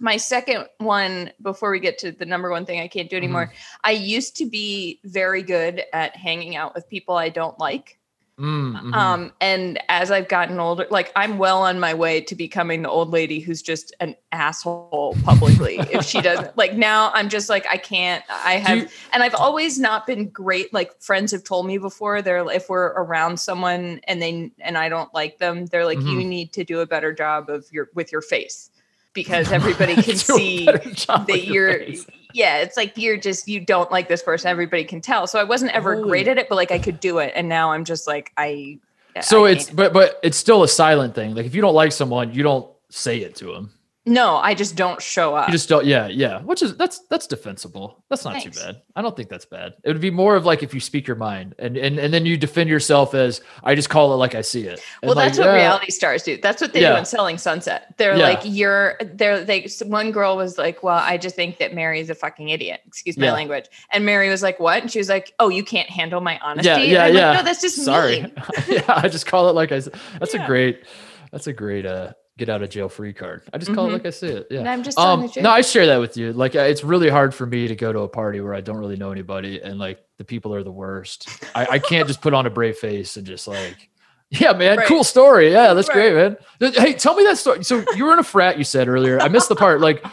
my second one before we get to the number one thing i can't do anymore Mm-hmm. i used to be very good at hanging out with people i don't like Mm, mhm. um and as i've gotten older like i'm well on my way to becoming the old lady who's just an asshole publicly if she doesn't like now i'm just like i can't i have you- and i've always not been great like friends have told me before they're if we're around someone and they and i don't like them they're like you Mhm. need to do a better job of your with your face because everybody can see better job with that you're face. yeah it's like you're just you don't like this person everybody can tell so i wasn't ever Holy- great at it but like i could do it and now i'm just like i So I it's but but it's still a silent thing. Like if you don't like someone, you don't say it to them. No i just don't show up You just don't. Yeah, yeah. Which is that's that's defensible. That's not Thanks. too bad. I don't think that's bad. It would be more of like if you speak your mind and and and then you defend yourself as I just call it like I see it. And well like, that's what yeah, reality stars do that's what they do in selling sunset they're Yeah. like you're they're they one girl was like well i just think that mary is a fucking idiot excuse my Yeah. language and mary was like what and she was like oh you can't handle my honesty Yeah, yeah, yeah. like, no that's just Sorry. mean. yeah, I just call it like I. That's a great. That's a great uh get out of jail free card. I just call Mhm. it like I see it. Yeah. and i'm just Um, no, I share that with you. Like, it's really hard for me to go to a party where I don't really know anybody, and like the people are the worst. I, I can't just put on a brave face and just like, Yeah, man. Right. Cool story. Yeah, that's Right. great, man. Hey, tell me that story. So you were in a frat, you said earlier. I missed the part. Like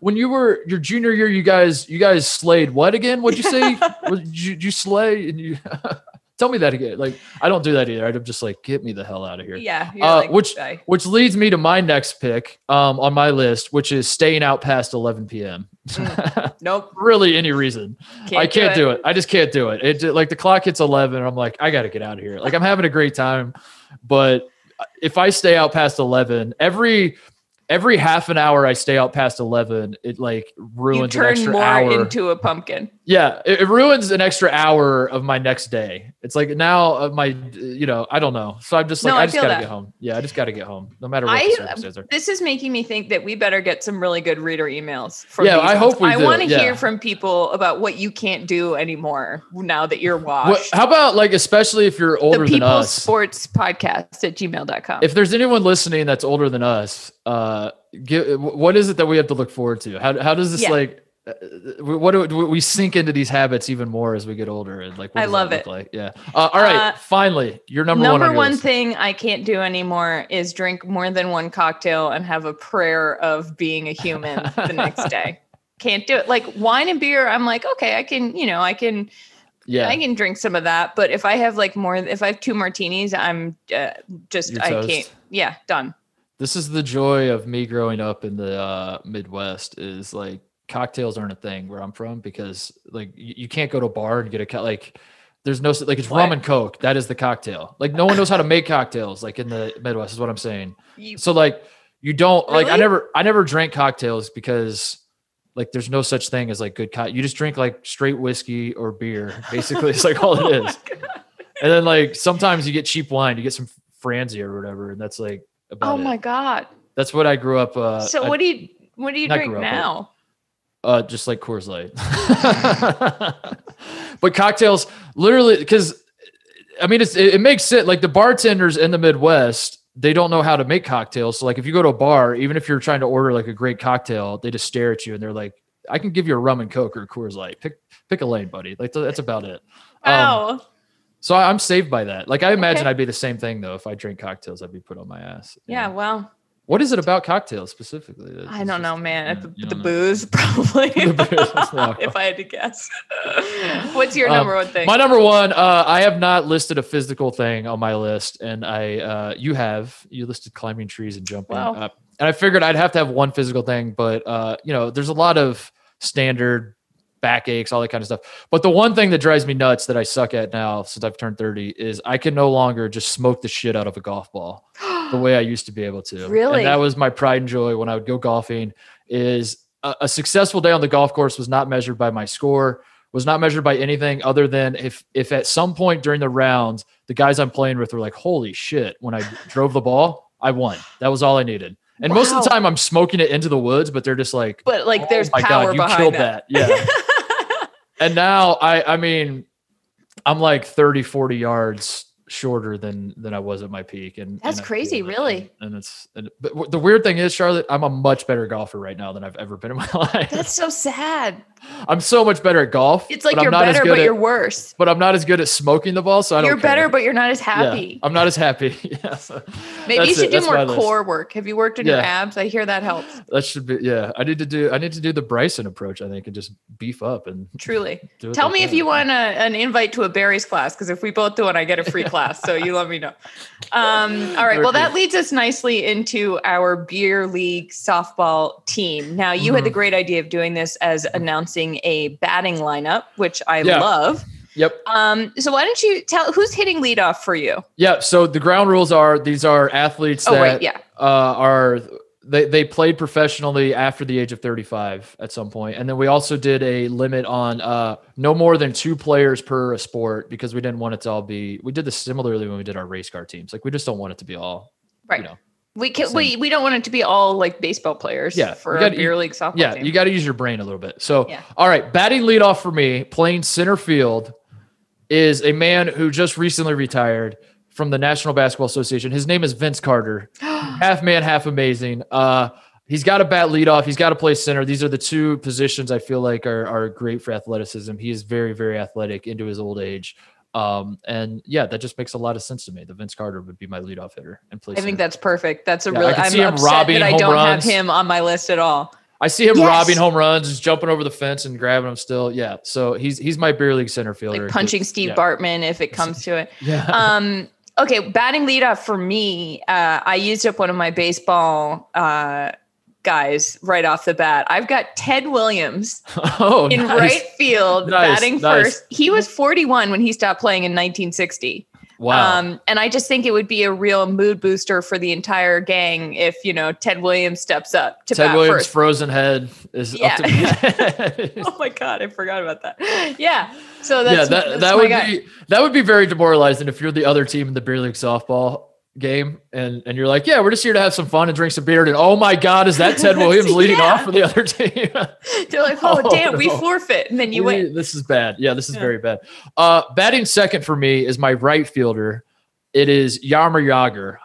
when you were your junior year, you guys, you guys slayed what again? What'd you say? Did you, you slay and you tell me that again? Like I don't do that either. I'm just like, get me the hell out of here. Yeah. Uh, like, which-. Which leads me to my next pick um, on my list, which is staying out past 11 p.m. Nope. really, any reason. I Can't can't do it. I just can't do it. It like the clock hits 11 and I'm like, I got to get out of here. Like I'm having a great time, but if I stay out past 11, every every half an hour I stay out past 11, it like You ruins an extra more hour. into a pumpkin. yeah, it, it ruins an extra hour of my next day. It's like now of my, you know, I don't know. So I'm just like, No, I I just gotta that. get home. Yeah, I just gotta get home, no matter what I- the circumstances are. This is making me think that we better get some really good reader emails. From Yeah, I hope we I want to yeah. hear from people about what you can't do anymore now that you're What, washed. how about like, especially if you're the older than People's us? Sports Podcast at gmail.com. if there's anyone listening that's older than us, uh, give, what is it that we have to look forward to? How, how does this Yeah. like, uh, what do, do we sink into these habits even more as we get older? And like, what I love it. Like, yeah. Uh, all right. Uh, finally, your number, Number one. on your one thing I can't do anymore is drink more than one cocktail and have a prayer of being a human the next day. Can't do it. Like wine and beer, I'm like, okay, I can, you know, I can, Yeah. I can drink some of that. But if I have like more, if I have two martinis, I'm uh, just, You're I toast. can't. Yeah, done. This is the joy of me growing up in the uh, Midwest is like cocktails aren't a thing where I'm from because like you, you can't go to a bar and get a co- like there's no like it's What? rum and coke. That is the cocktail. Like no one knows how to make cocktails like in the Midwest is what I'm saying. You, so like you don't like I never I never drank cocktails because like there's no such thing as like good co- you just drink like straight whiskey or beer basically it's like all it is. and then like sometimes you get cheap wine you get some Franzia or whatever and that's like about oh my it. God. That's what I grew up. Uh, so I- what do you, what do you drink grew up, but- now? uh, just like Coors Light. but cocktails, literally, because I mean, it's, it, it makes sense. Like the bartenders in the Midwest, they don't know how to make cocktails. So like, if you go to a bar, even if you're trying to order like a great cocktail, they just stare at you and they're like, "I can give you a rum and coke or Coors Light. Pick pick a lane, buddy." Like that's about it. Um, Wow. So I'm saved by that. Like I imagine Okay. I'd be the same thing though if I drink cocktails. I'd be put on my ass. yeah. know? Well, What is it about cocktails specifically? that I don't know, man. yeah, the the know. booze, probably. The booze, if I had to guess. What's your Um, number one thing? My number one, uh, I have not listed a physical thing on my list, and I, uh, you have, you listed climbing trees and jumping. Wow. Uh, and I figured I'd have to have one physical thing, but uh, you know, there's a lot of standard backaches, all that kind of stuff. But the one thing that drives me nuts that I suck at now since I've turned 30 is I can no longer just smoke the shit out of a golf ball the way I used to be able to. Really? And that was my pride and joy when I would go golfing is a, a successful day on the golf course was not measured by my score, was not measured by anything other than if if at some point during the rounds the guys I'm playing with were like, "Holy shit!" When I drove the ball, I won. That was all I needed. And most of the time, I'm smoking it into the woods, but they're just like, but like, "Oh there's my power God, you behind killed that. that." Yeah. and now I I mean, I'm like 30, 40 yards shorter than than I was at my peak. And That's and crazy, it. really. And it's and, but the weird thing is, Charlotte, I'm a much better golfer right now than I've ever been in my life. That's so sad. I'm so much better at golf. It's like but I'm you're better, but at- you're worse. but I'm not as good at smoking the ball, so I don't. Know. You're better, but you're not as Yeah, happy. I'm not as happy. yeah, so Maybe you should it. do That's more core work. Have you worked on your abs? I hear that helps. That should be. Yeah, I need to do. I need to do the Bryson approach. I think and just beef up and Truly. Tell me if you want a, an invite to a Barry's class, because if we both do it, I get a free class. So you let me know. Um, all right. Well, that leads us nicely into our beer league softball team. Now, you had the Mhm. great idea of doing this as announcing a batting lineup, which I Yeah. love. Yep. Um, so why don't you tell who's hitting leadoff for you? Yeah. So the ground rules are these are athletes Oh, that right. Yeah. uh, are they they played professionally after the age of 35 at some point, and then we also did a limit on uh, no more than two players per sport because we didn't want it to all be. We did this similarly when we did our race car teams. Like we just don't want it to be all Right. you know. We can we, we don't want it to be all like baseball players Yeah, for a gotta- beer league softball Yeah, team. you got to use your brain a little bit. So, Yeah. all right, batting leadoff for me, playing center field, is a man who just recently retired from the National Basketball Association. His name is Vince Carter. half man, half amazing. Uh, he's got to bat leadoff. He's got to play center. These are the two positions I feel like are are great for athleticism. He is very very athletic into his old age. Um, and yeah, that just makes a lot of sense to me. The Vince Carter would be my leadoff hitter and play. I think that's perfect. That's a Yeah, I really. can I'm see him upset robbing that I home don't runs. have him on my list at all. I see him Yes. robbing home runs, just jumping over the fence and grabbing them still. Yeah. So he's he's my beer league center fielder. Like punching Steve yeah. Bartman if it comes to it. Yeah. Um, okay, batting leadoff for me. Uh, I used up one of my baseball uh, guys right off the bat. I've got Ted Williams oh, in nice. right field, Nice, batting nice. first. He was 41 when he stopped playing in 1960. Wow. Um, and I just think it would be a real mood booster for the entire gang if you know Ted Williams steps up to Ted bat Williams' first. frozen head is up to Oh my god, I forgot about that. Yeah, so that's yeah, that, that's that would guy. be that would be very demoralizing if you're the other team in the beer league softball game and and you're like, yeah, we're just here to have some fun and drink some beer. And oh my god, is that Ted Williams leading Yeah. off for the other team? They're like, oh, Oh, damn, we no. forfeit, and then you We- win. This is bad. Yeah, this is Yeah. very bad. Uh, batting second for me is my right fielder. It is Jaromir Jagr,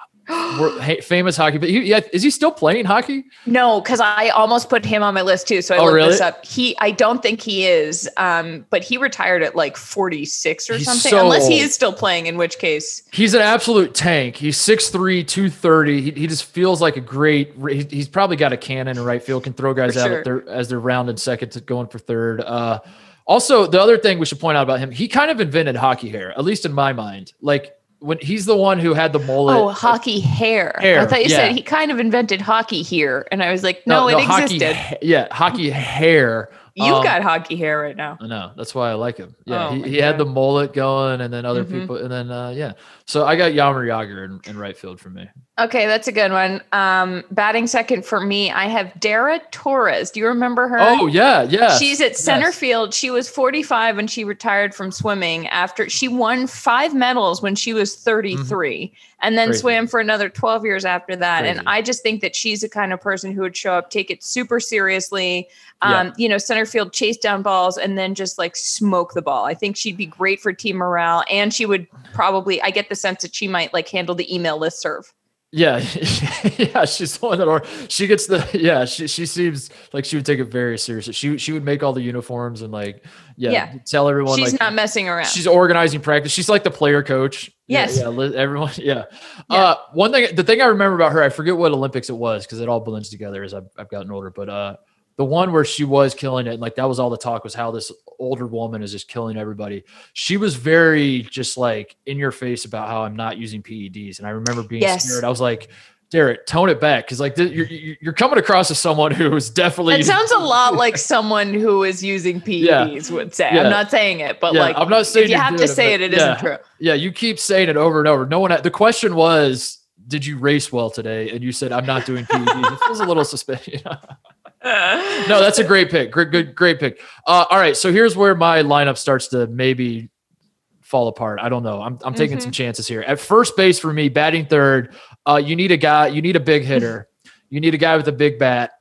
famous hockey. But he, yeah, is he still playing hockey? No, because I almost put him on my list too. So I Oh, looked this up. He, I don't think he is, um, but he retired at like 46 or He's something. so Unless he is still playing, in which case, He's an absolute tank. He's 6'3", 230. He, he just feels like a great. he- He's probably got a cannon in right field. Can throw guys For out sure. their, as they're rounding second to going for third. Uh, also, the other thing we should point out about him, he kind of invented hockey hair, at least in my mind. Like when he's the one who had the mullet. oh, hockey hair. Hair, I thought you yeah. said he kind of invented hockey here, and I was like, no, it hockey existed. ha- yeah, hockey hair. You've Um, got hockey hair right now. I know. That's why I like him. Yeah, Oh he, he had the mullet going, and then other Mhm. people, and then uh, yeah. So I got Jaromir Jagr in, in right field for me. Okay, that's a good one. Um, batting second for me, I have Dara Torres. Do you remember her? Oh yeah, yeah. She's at center Yes. field. She was 45 when she retired from swimming after she won five medals when she was 33 and then. Crazy. swam for another 12 years after that. Crazy. And I just think that she's the kind of person who would show up, take it super seriously, Yeah. um, you know, center field, chase down balls, and then just like smoke the ball. I think she'd be great for team morale. And she would probably, I get the sense that she might like handle the email list serve. Yeah, yeah, she's the one that or she gets the yeah, she she seems like she would take it very seriously. She she would make all the uniforms and like yeah, Yeah. tell everyone She's like not messing around. she's organizing practice. She's like the player coach. Yeah, Yes. Yeah, li- everyone. Yeah. Yeah. Uh, one thing, the thing I remember about her, I forget what Olympics it was because it all blends together as I've, I've gotten older. But uh, the one where she was killing it, like that was all the talk was how this older woman is just killing everybody. She was very just like in your face about how I'm not using PEDs, and I remember being Yes. scared. I was like. Dara, tone it back because like th- you're you're coming across as someone who is definitely It sounds a lot like someone who is using PEDs would say. Yeah. I'm not saying it, but Yeah, like I'm not saying you have to say it, it yeah. not true. Yeah, you keep saying it over and over. No one. The question was, did you race well today? And you said, I'm not doing PEDs. it feels a little suspicious. no, that's a great pick. Great, good, great pick. Uh, all right, so here's where my lineup starts to maybe fall apart. I don't know. I'm, I'm taking Mhm. some chances here. At first base for me, batting third, uh, you need a guy. You need a big hitter. you need a guy with a big bat.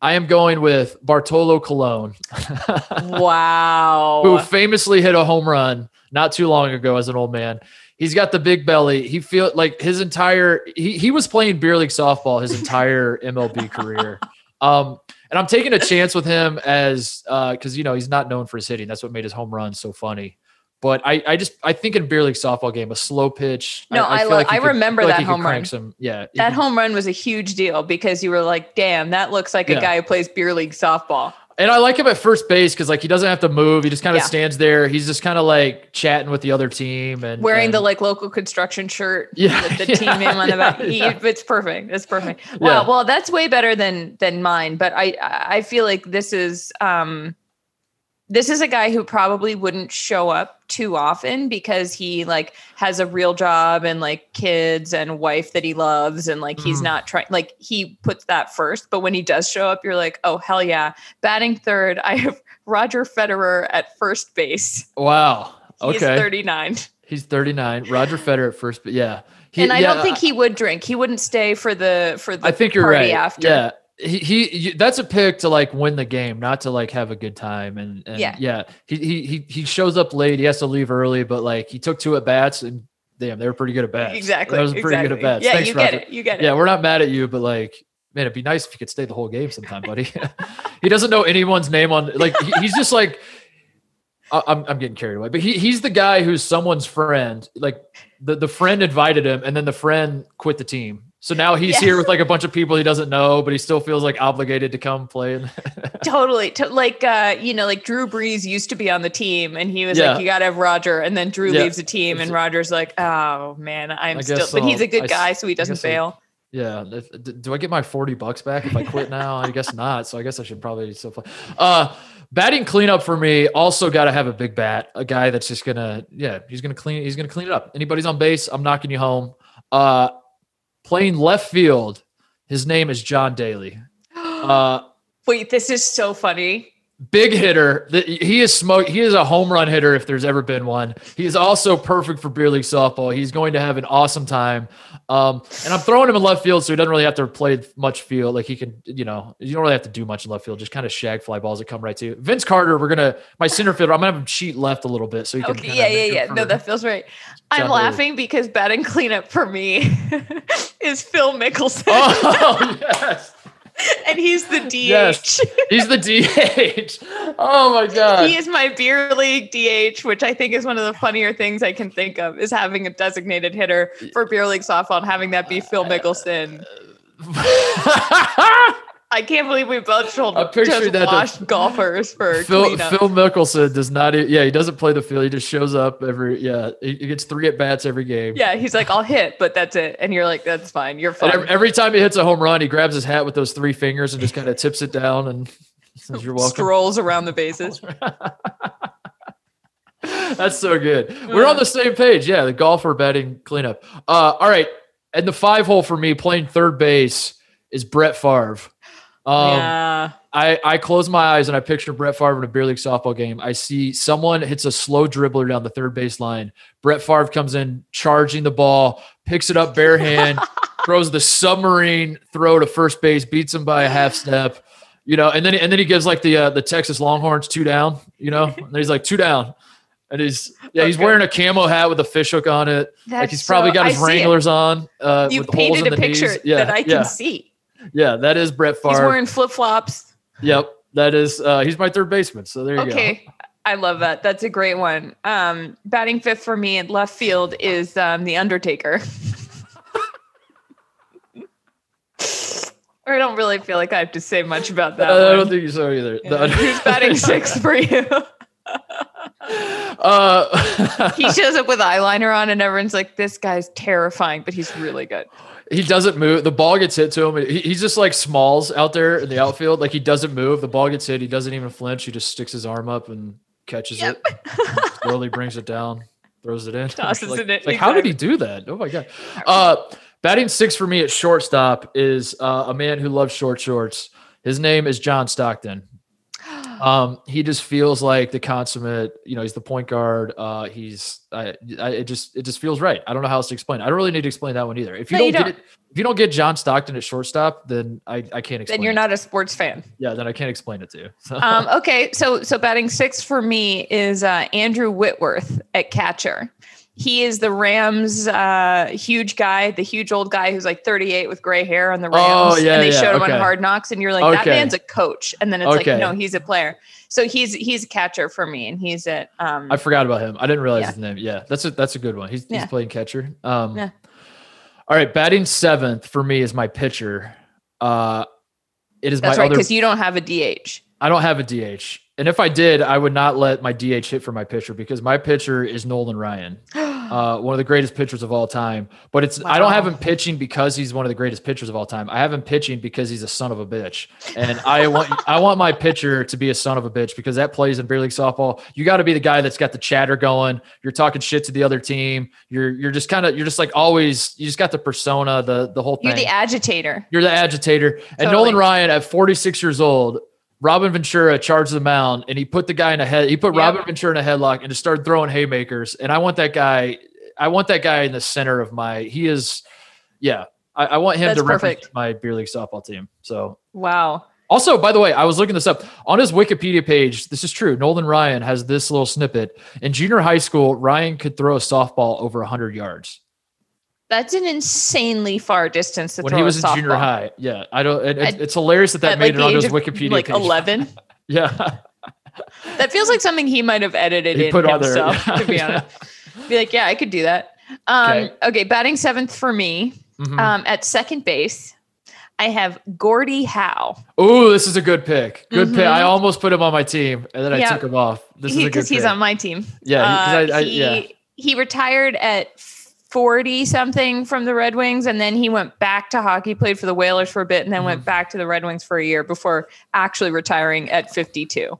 I am going with Bartolo Colon. wow. who famously hit a home run not too long ago as an old man. He's got the big belly. He feel like his entire he he was playing beer league softball his entire MLB career. Um, and I'm taking a chance with him as uh, because you know he's not known for his hitting. That's what made his home run so funny. But I, I just I think in beer league softball game, a slow pitch. No, I feel lo- he I could- remember that could home run. Some, yeah, that home run was a huge deal because you were like, damn, that looks like Yeah. a guy who plays beer league softball. And I like him at first base because like he doesn't have to move. He just kind of Yeah. stands there. He's just kind of like chatting with the other team and Wearing and- the like local construction shirt Yeah, with the team name on the back. yeah, He- It's perfect. It's perfect. Yeah. Well, well, that's way better than than mine. But I I feel like this is um this is a guy who probably wouldn't show up too often because he like has a real job and like kids and wife that he loves and like he's Mhm. not trying like he puts that first but when he does show up you're like oh hell yeah batting third i have roger federer at first base Wow. he's Okay. 39 He's 39. Roger Federer at first, but yeah. He- and i yeah, don't think he would drink he wouldn't stay for the for the I think you're right. after Yeah. He, he that's a pick to like win the game, not to like have a good time. And, and Yeah. yeah, he, he he shows up late. He has to leave early, but like he took two at bats and damn, they were pretty good at bats. exactly That was pretty exactly. good at bats. yeah Thanks, you get it you get it Yeah, we're not mad at you, but like, man, it'd be nice if you could stay the whole game sometime, buddy. he doesn't know anyone's name on like he- he's just like I'm, I'm getting carried away, but he, he's the guy who's someone's friend. Like the, the friend invited him, and then the friend quit the team. So now he's Yes. here with like a bunch of people he doesn't know, but he still feels like obligated to come play. totally. To, like, uh, you know, like Drew Brees used to be on the team and he was Yeah. like, you got to have Roger. And then Drew Yeah. leaves the team and Roger's like, oh man, I'm still, but he's a good guy. So he doesn't guess I- fail. yeah. do I get my 40 bucks back if I quit now? I guess not. So I guess I should probably still play. Uh, batting cleanup for me also got to have a big bat, a guy that's just gonna, yeah, he's gonna clean, he's gonna clean it up. Anybody's on base, I'm knocking you home. Uh, playing left field, his name is John Daly. Uh, Wait, this is so funny. Big hitter. He is smoke. He is a home run hitter if there's ever been one. He is also perfect for beer league softball. He's going to have an awesome time. Um, and I'm throwing him in left field, so he doesn't really have to play much field. Like he can, you know, you don't really have to do much in left field. Just kind of shag fly balls that come right to you. Vince Carter, we're gonna my center fielder. I'm gonna have him cheat left a little bit so he can. Okay. Yeah. Yeah. Yeah. No, that feels right. I'm laughing because batting cleanup for me is Phil Mickelson. Oh yes, and he's the DH. Yes. he's the DH. Oh my god. He is my beer league DH, which I think is one of the funnier things I can think of is having a designated hitter for beer league softball and having that be Phil Mickelson. I can't believe we both told I pictured just that the- washed golfers for Phil, cleanup. Phil Mickelson does not. Yeah, he doesn't play the field. He just shows up every. Yeah, he, gets three at bats every game. yeah, he's like, I'll hit, but that's it. And you're like, that's fine. You're fine. every, every time he hits a home run, he grabs his hat with those three fingers and just kind of tips it down and says, "You're welcome." Strolls around the bases. That's so good. We're on the same page. Yeah, the golfer betting cleanup. Uh, all right, and the five hole for me playing third base is Brett Favre. Um, yeah. I, I close my eyes and I picture Brett Favre in a beer league softball game. I see someone hits a slow dribbler down the third base line. Brett Favre comes in charging the ball, picks it up bare hand, throws the submarine throw to first base, beats him by a half step. You know, and then and then he gives like the uh, the Texas Longhorns two down. You know, and he's like two down, and he's yeah he's Okay. wearing a camo hat with a fishhook on it. like he's probably so- got his it. Wranglers on. Uh, You with holes in painted a the picture knees. Yeah, that I can yeah, see. Yeah. That is Brett Favre. He's wearing flip flops. Yep, that is. Uh, he's my third baseman. So there you go. Okay. I love that. That's a great one. Um, batting fifth for me at left field is um, the Undertaker. I don't really feel like I have to say much about that. Uh, I don't think you so either. The Yeah. Who's batting sixth for you? Uh, he shows up with eyeliner on, and everyone's like, "This guy's terrifying," but he's really good. He doesn't move. The ball gets hit to him. He, he's just like Smalls out there in the outfield. Like he doesn't move. The ball gets hit. He doesn't even flinch. He just sticks his arm up and catches Yep. it. Slowly brings it down, throws it in. Tosses like, it in, Like how did he do that? Oh my god. Uh, batting six for me at shortstop is uh, a man who loves short shorts. His name is John Stockton. Um, he just feels like the consummate. You know, he's the point guard. Uh, he's. I, I. It just. It just feels right. I don't know how else to explain. it. I don't really need to explain that one either. If you No, don't you get don't. it, if you don't get John Stockton at shortstop, then I. I can't explain. Then you're not a sports fan. Yeah, then I can't explain it to you. So, Um, okay, so so batting six for me is uh, Andrew Whitworth at catcher. He is the Rams' uh, huge guy, the huge old guy who's like 38 with gray hair on the Rams. Oh, yeah, and they yeah, showed him on. Hard Knocks, and you're like, that Okay. man's a coach. And then it's Okay. like, no, he's a player. So he's he's a catcher for me, and he's at um, I forgot about him. I didn't realize Yeah. his name. Yeah, that's a that's a good one. He's he's playing catcher. Um, Yeah. All right, batting seventh for me is my pitcher. Uh, it is that's my right other. because you don't have a DH. I don't have a DH, and if I did, I would not let my DH hit for my pitcher because my pitcher is Nolan Ryan, uh, one of the greatest pitchers of all time. But it's I don't have him pitching because he's one of the greatest pitchers of all time. I have him pitching because he's a son of a bitch, and I want I want my pitcher to be a son of a bitch because that plays in beer league softball. You got to be the guy that's got the chatter going. You're talking shit to the other team. You're you're just kind of you're just like always. You just got the persona, the the whole thing. You're the agitator. You're the agitator. And Nolan Ryan at 46 years old, Robin Ventura charged the mound and he put the guy in a head. He put. Robin Ventura in a headlock and just started throwing haymakers. And I want that guy. I want that guy in the center of my. He is, yeah. I, I want him That's to represent perfect. my beer league softball team. So Wow. also, by the way, I was looking this up on his Wikipedia page. This is true. Nolan Ryan has this little snippet. In junior high school, Ryan could throw a softball over 100 yards That's an insanely far distance to when throw he was in junior high. Yeah, I don't. It, it's, it's hilarious that that At made like it the on age his Wikipedia like page. 11. Yeah. that feels like something he might have edited He in put himself, yeah. to be honest. Be like, yeah, I could do that. Um, Okay. okay. batting seventh for me. Mhm. Um, at second base, I have Gordie Howe. Oh, this is a good pick. Good pick. Mhm. I almost put him on my team, and then I took him off. This is Because he's on my team. Yeah, he- 'cause I- I- he, yeah. he retired at 40 something from the Red Wings, and then he went back to hockey, played for the Whalers for a bit, and then Mm-hmm. went back to the Red Wings for a year before actually retiring at 52.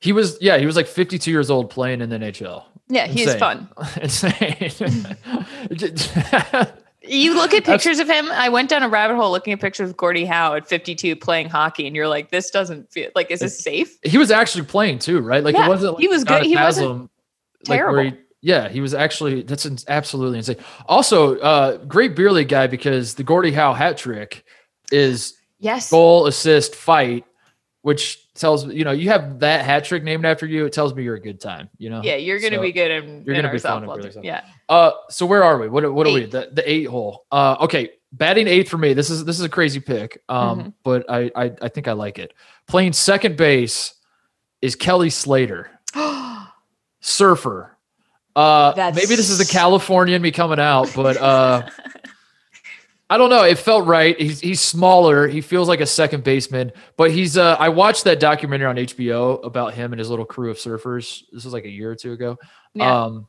He was, yeah, he was like 52 years old playing in the NHL. Yeah, he's Insane. fun. Insane. You look at That's- pictures of him. I went down a rabbit hole looking at pictures of Gordie Howe at 52 playing hockey, and you're like, this doesn't feel like, is this safe? he was actually playing too, right? Like Yeah, it wasn't. Like he was good. He wasn't Udonis Haslem, like, where terrible. he- yeah, he was actually. That's absolutely insane. Also, uh, great beer league guy because the Gordie Howe hat trick is Yes. goal, assist, fight, which tells you know you have that hat trick named after you. It tells me you're a good time. You know. Yeah, you're going to So, be good in, you're in gonna our be fun in softball Burley team. softball. Yeah. Uh, so where are we? What what are we? The the eight hole. Uh, okay, batting eighth for me. This is this is a crazy pick. Um, Mhm. but I, I I think I like it. Playing second base is Kelly Slater, surfer. Uh, maybe this is the Californian me coming out, but uh, I don't know. It felt right. He's he's smaller. He feels like a second baseman, but he's. Uh, I watched that documentary on HBO about him and his little crew of surfers. This was like a year or two ago. yeah. Um,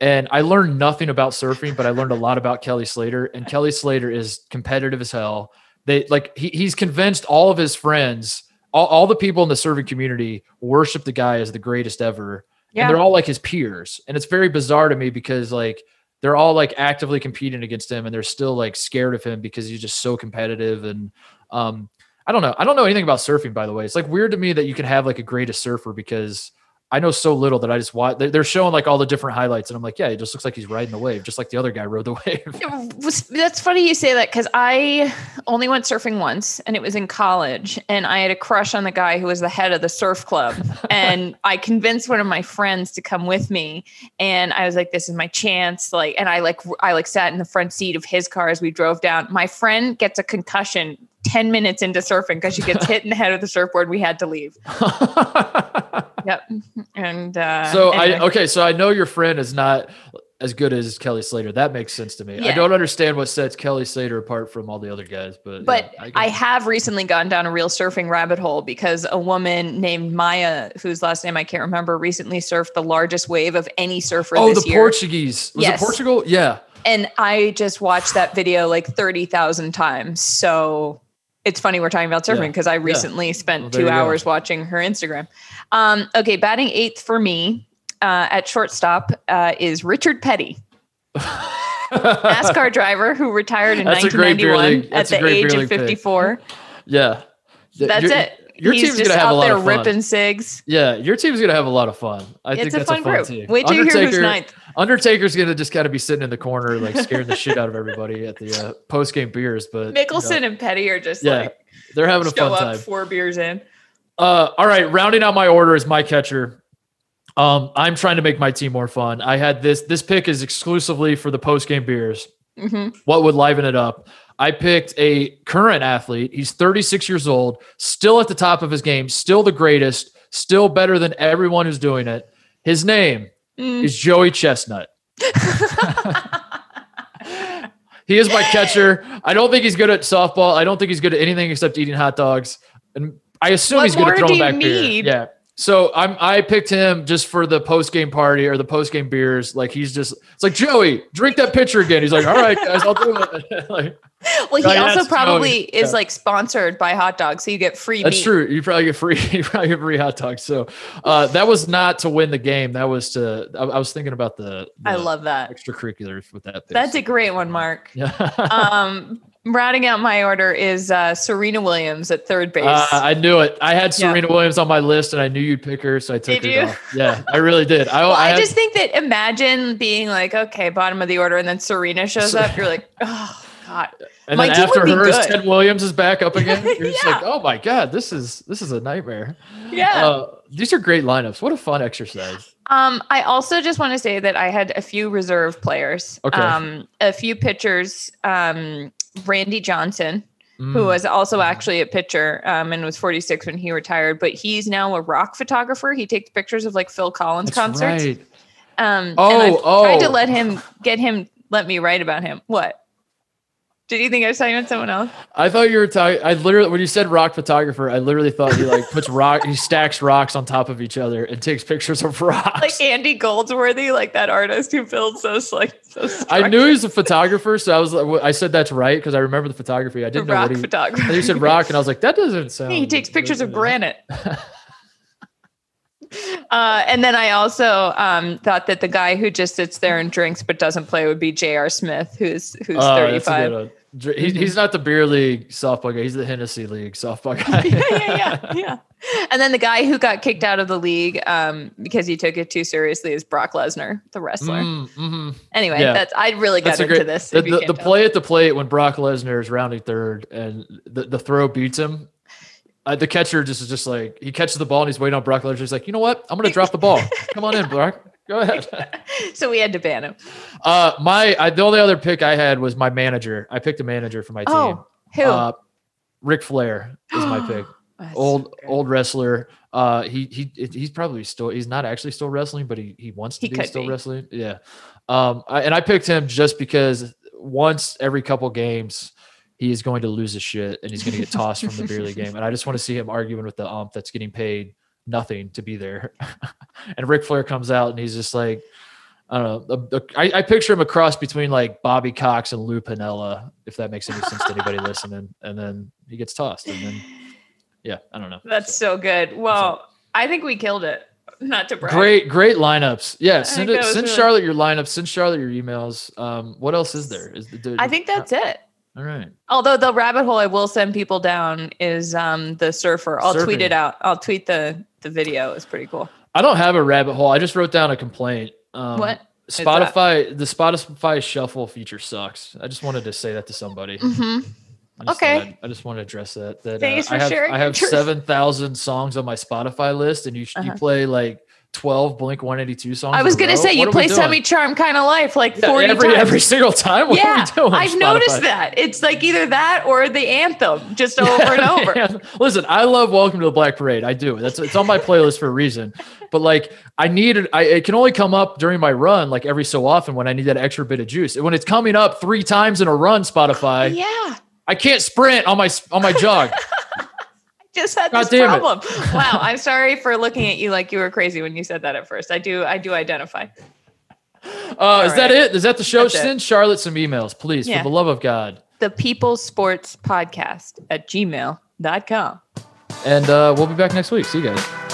and I learned nothing about surfing, but I learned a lot about Kelly Slater. And Kelly Slater is competitive as hell. They like he, he's convinced all of his friends, all, all the people in the surfing community worship the guy as the greatest ever. Yeah. And they're all like his peers. And it's very bizarre to me because like they're all like actively competing against him and they're still like scared of him because he's just so competitive. And um, I don't know. I don't know anything about surfing, by the way. It's like weird to me that you can have like a greatest surfer because I know so little that I just watch. They're showing like all the different highlights, and I'm like, yeah, it just looks like he's riding the wave, just like the other guy rode the wave. That's funny you say that because I only went surfing once and it was in college. And I had a crush on the guy who was the head of the surf club. and I convinced one of my friends to come with me. And I was like, this is my chance. Like, and I like, I like sat in the front seat of his car as we drove down. My friend gets a concussion 10 minutes into surfing because she gets hit in the head of the surfboard. We had to leave. Yep. And uh, so I okay, so I know your friend is not as good as Kelly Slater. That makes sense to me. I don't understand what sets Kelly Slater apart from all the other guys, but But yeah, I, get- have recently gone down a real surfing rabbit hole because a woman named Maya, whose last name I can't remember, recently surfed the largest wave of any surfer oh this the year. Portuguese was Yes. it Portugal? Yeah. and I just watched that video like 30,000 times. So it's funny we're talking about surfing Yeah. because I recently spent Well, two you go. hours watching her Instagram. Um, okay, batting eighth for me uh, at shortstop uh, is Richard Petty. NASCAR driver who retired in That's a great beer 1991 at the age of league pick. 54. yeah. Yeah, That's your- it. Your He's team's just gonna have a lot of fun. ripping cigs. Yeah, your team's gonna have a lot of fun. I think a that's fun a fun group. team. Wait till you hear who's ninth. Undertaker's gonna just gotta be sitting in the corner, like scaring the shit out of everybody at the uh, post game beers. But you know, Mickelson and Petty are just Yeah, like they're having a fun up time. four beers in. Uh, all right, rounding out my order is my catcher. Um, I'm trying to make my team more fun. I had this. This pick is exclusively for the post game beers. hmm What would liven it up? I picked a current athlete. He's 36 years old, still at the top of his game, still the greatest, still better than everyone who's doing it. His name Mm. is Joey Chestnut. he is my catcher. I don't think he's good at softball. I don't think he's good at anything except eating hot dogs. And I assume What he's good at throwing back beer. Yeah. So I'm I picked him just for the post game party or the post game beers. Like he's just it's like Joey, drink that pitcher again. He's like, all right, guys, I'll do it. like, Well, he yeah, also probably Joey. is Yeah. like sponsored by hot dogs, so you get free that's meat. true. You probably get free. You probably get free hot dogs. So uh, that was not to win the game. That was to. I, I was thinking about the. I love that. extracurriculars with that. pick. That's a great one, Mark. Yeah. Um, rounding out my order is uh, Serena Williams at third base. Uh, I knew it. I had Yeah. Serena Williams on my list, and I knew you'd pick her, so I took Did her. you? Off. Yeah, I really did. I, well, I, I, had- just think that imagine being like, okay, bottom of the order, and then Serena shows up. You're like, oh God. and my then after her, is. Ted Williams is back up again. You're just Yeah. like, oh my god, this is this is a nightmare. Yeah. Uh, these are great lineups. What a fun exercise. Um, I also just want to say that I had a few reserve players. Okay. Um, a few pitchers. Um, Randy Johnson, who Mm. was also actually a pitcher um, and was 46 when he retired. But he's now a rock photographer. He takes pictures of like Phil Collins That's concerts. right. Um, Oh, and I've tried to oh. let him get him let me write about him. What? Did you think I was talking about someone else? I thought you were talking. I literally, when you said rock photographer, I literally thought he like puts rock, he stacks rocks on top of each other and takes pictures of rocks. Like Andy Goldsworthy, like that artist who builds those like so I knew he was a photographer, so I was like, I said that's right because I remember the photography. I didn't know rock what he. photographer. And you said rock, and I was like, that doesn't sound. he takes pictures of granite. Uh, and then I also um, thought that the guy who just sits there and drinks but doesn't play would be J.R. Smith, who's who's Oh, 35. Good one. Dr- He, he's not the beer league softball guy. He's the Hennessy league softball guy. yeah, yeah, yeah, yeah. And then the guy who got kicked out of the league um, because he took it too seriously is Brock Lesnar, the wrestler. Mm, mhm. Anyway, Yeah. that's I really got That's a into great. this. The, if you the, the play at the plate when Brock Lesnar is rounding third and the, the throw beats him. Uh, the catcher just is just like he catches the ball and he's waiting on Brock Lesnar. He's like, you know what? I'm gonna drop the ball. Come on in, Brock. Go ahead. so we had to ban him. Uh, my I, the only other pick I had was my manager. I picked a manager for my team. Oh, who? Uh, Ric Flair is my pick. That's Old so old wrestler. Uh, he he he's probably still he's not actually still wrestling, but he he wants to He be still be. wrestling. Yeah. Um, I, and I picked him just because once every couple games he is going to lose his shit and he's going to get tossed from the beer league game, and I just want to see him arguing with the ump that's getting paid nothing to be there. and Ric Flair comes out and he's just like. I don't know. the- the- I, I picture him a cross between like Bobby Cox and Lou Piniella, if that makes any sense to anybody listening. And then he gets tossed, and then yeah, I don't know. That's So- so good. Well, I think we killed it. Not to brag. great, great lineups. Yeah, send it. Send really- Charlotte your lineups. Send Charlotte your emails. Um, what else is there? Is the, I think that's it. all right. Although the rabbit hole I will send people down is um, the surfer. I'll tweet it out. I'll tweet the the video. is pretty cool. I don't have a rabbit hole. I just wrote down a complaint. Um, What? Spotify, the Spotify shuffle feature sucks. I just wanted to say that to somebody. Mhm. I Okay. I'd- just want to address that. That Thanks uh, I for have sharing I have seven thousand songs on my Spotify list, and you you Uh-huh. play like twelve Blink One Eighty Two songs. I was gonna say What you play? Semi Charm kind of life like Yeah, 40 every times. every single time. What yeah, are we doing? I've Spotify? noticed that. It's like either that or the anthem, just over and over. Yeah. Listen, I love Welcome to the Black Parade. I do. That's it's on my playlist for a reason. But like, I need it. I it can only come up during my run, like every so often when I need that extra bit of juice. And when it's coming up three times in a run, Spotify, Yeah, I can't sprint on my on my jog. just had this it. problem. wow, I'm sorry for looking at you like you were crazy when you said that at first. I do, I do identify. Uh, is that it? Is that the show? That's it. Send Charlotte some emails, please, Yeah. for the love of God. The People's Sports Podcast at gmail.com. And uh, we'll be back next week. See you guys.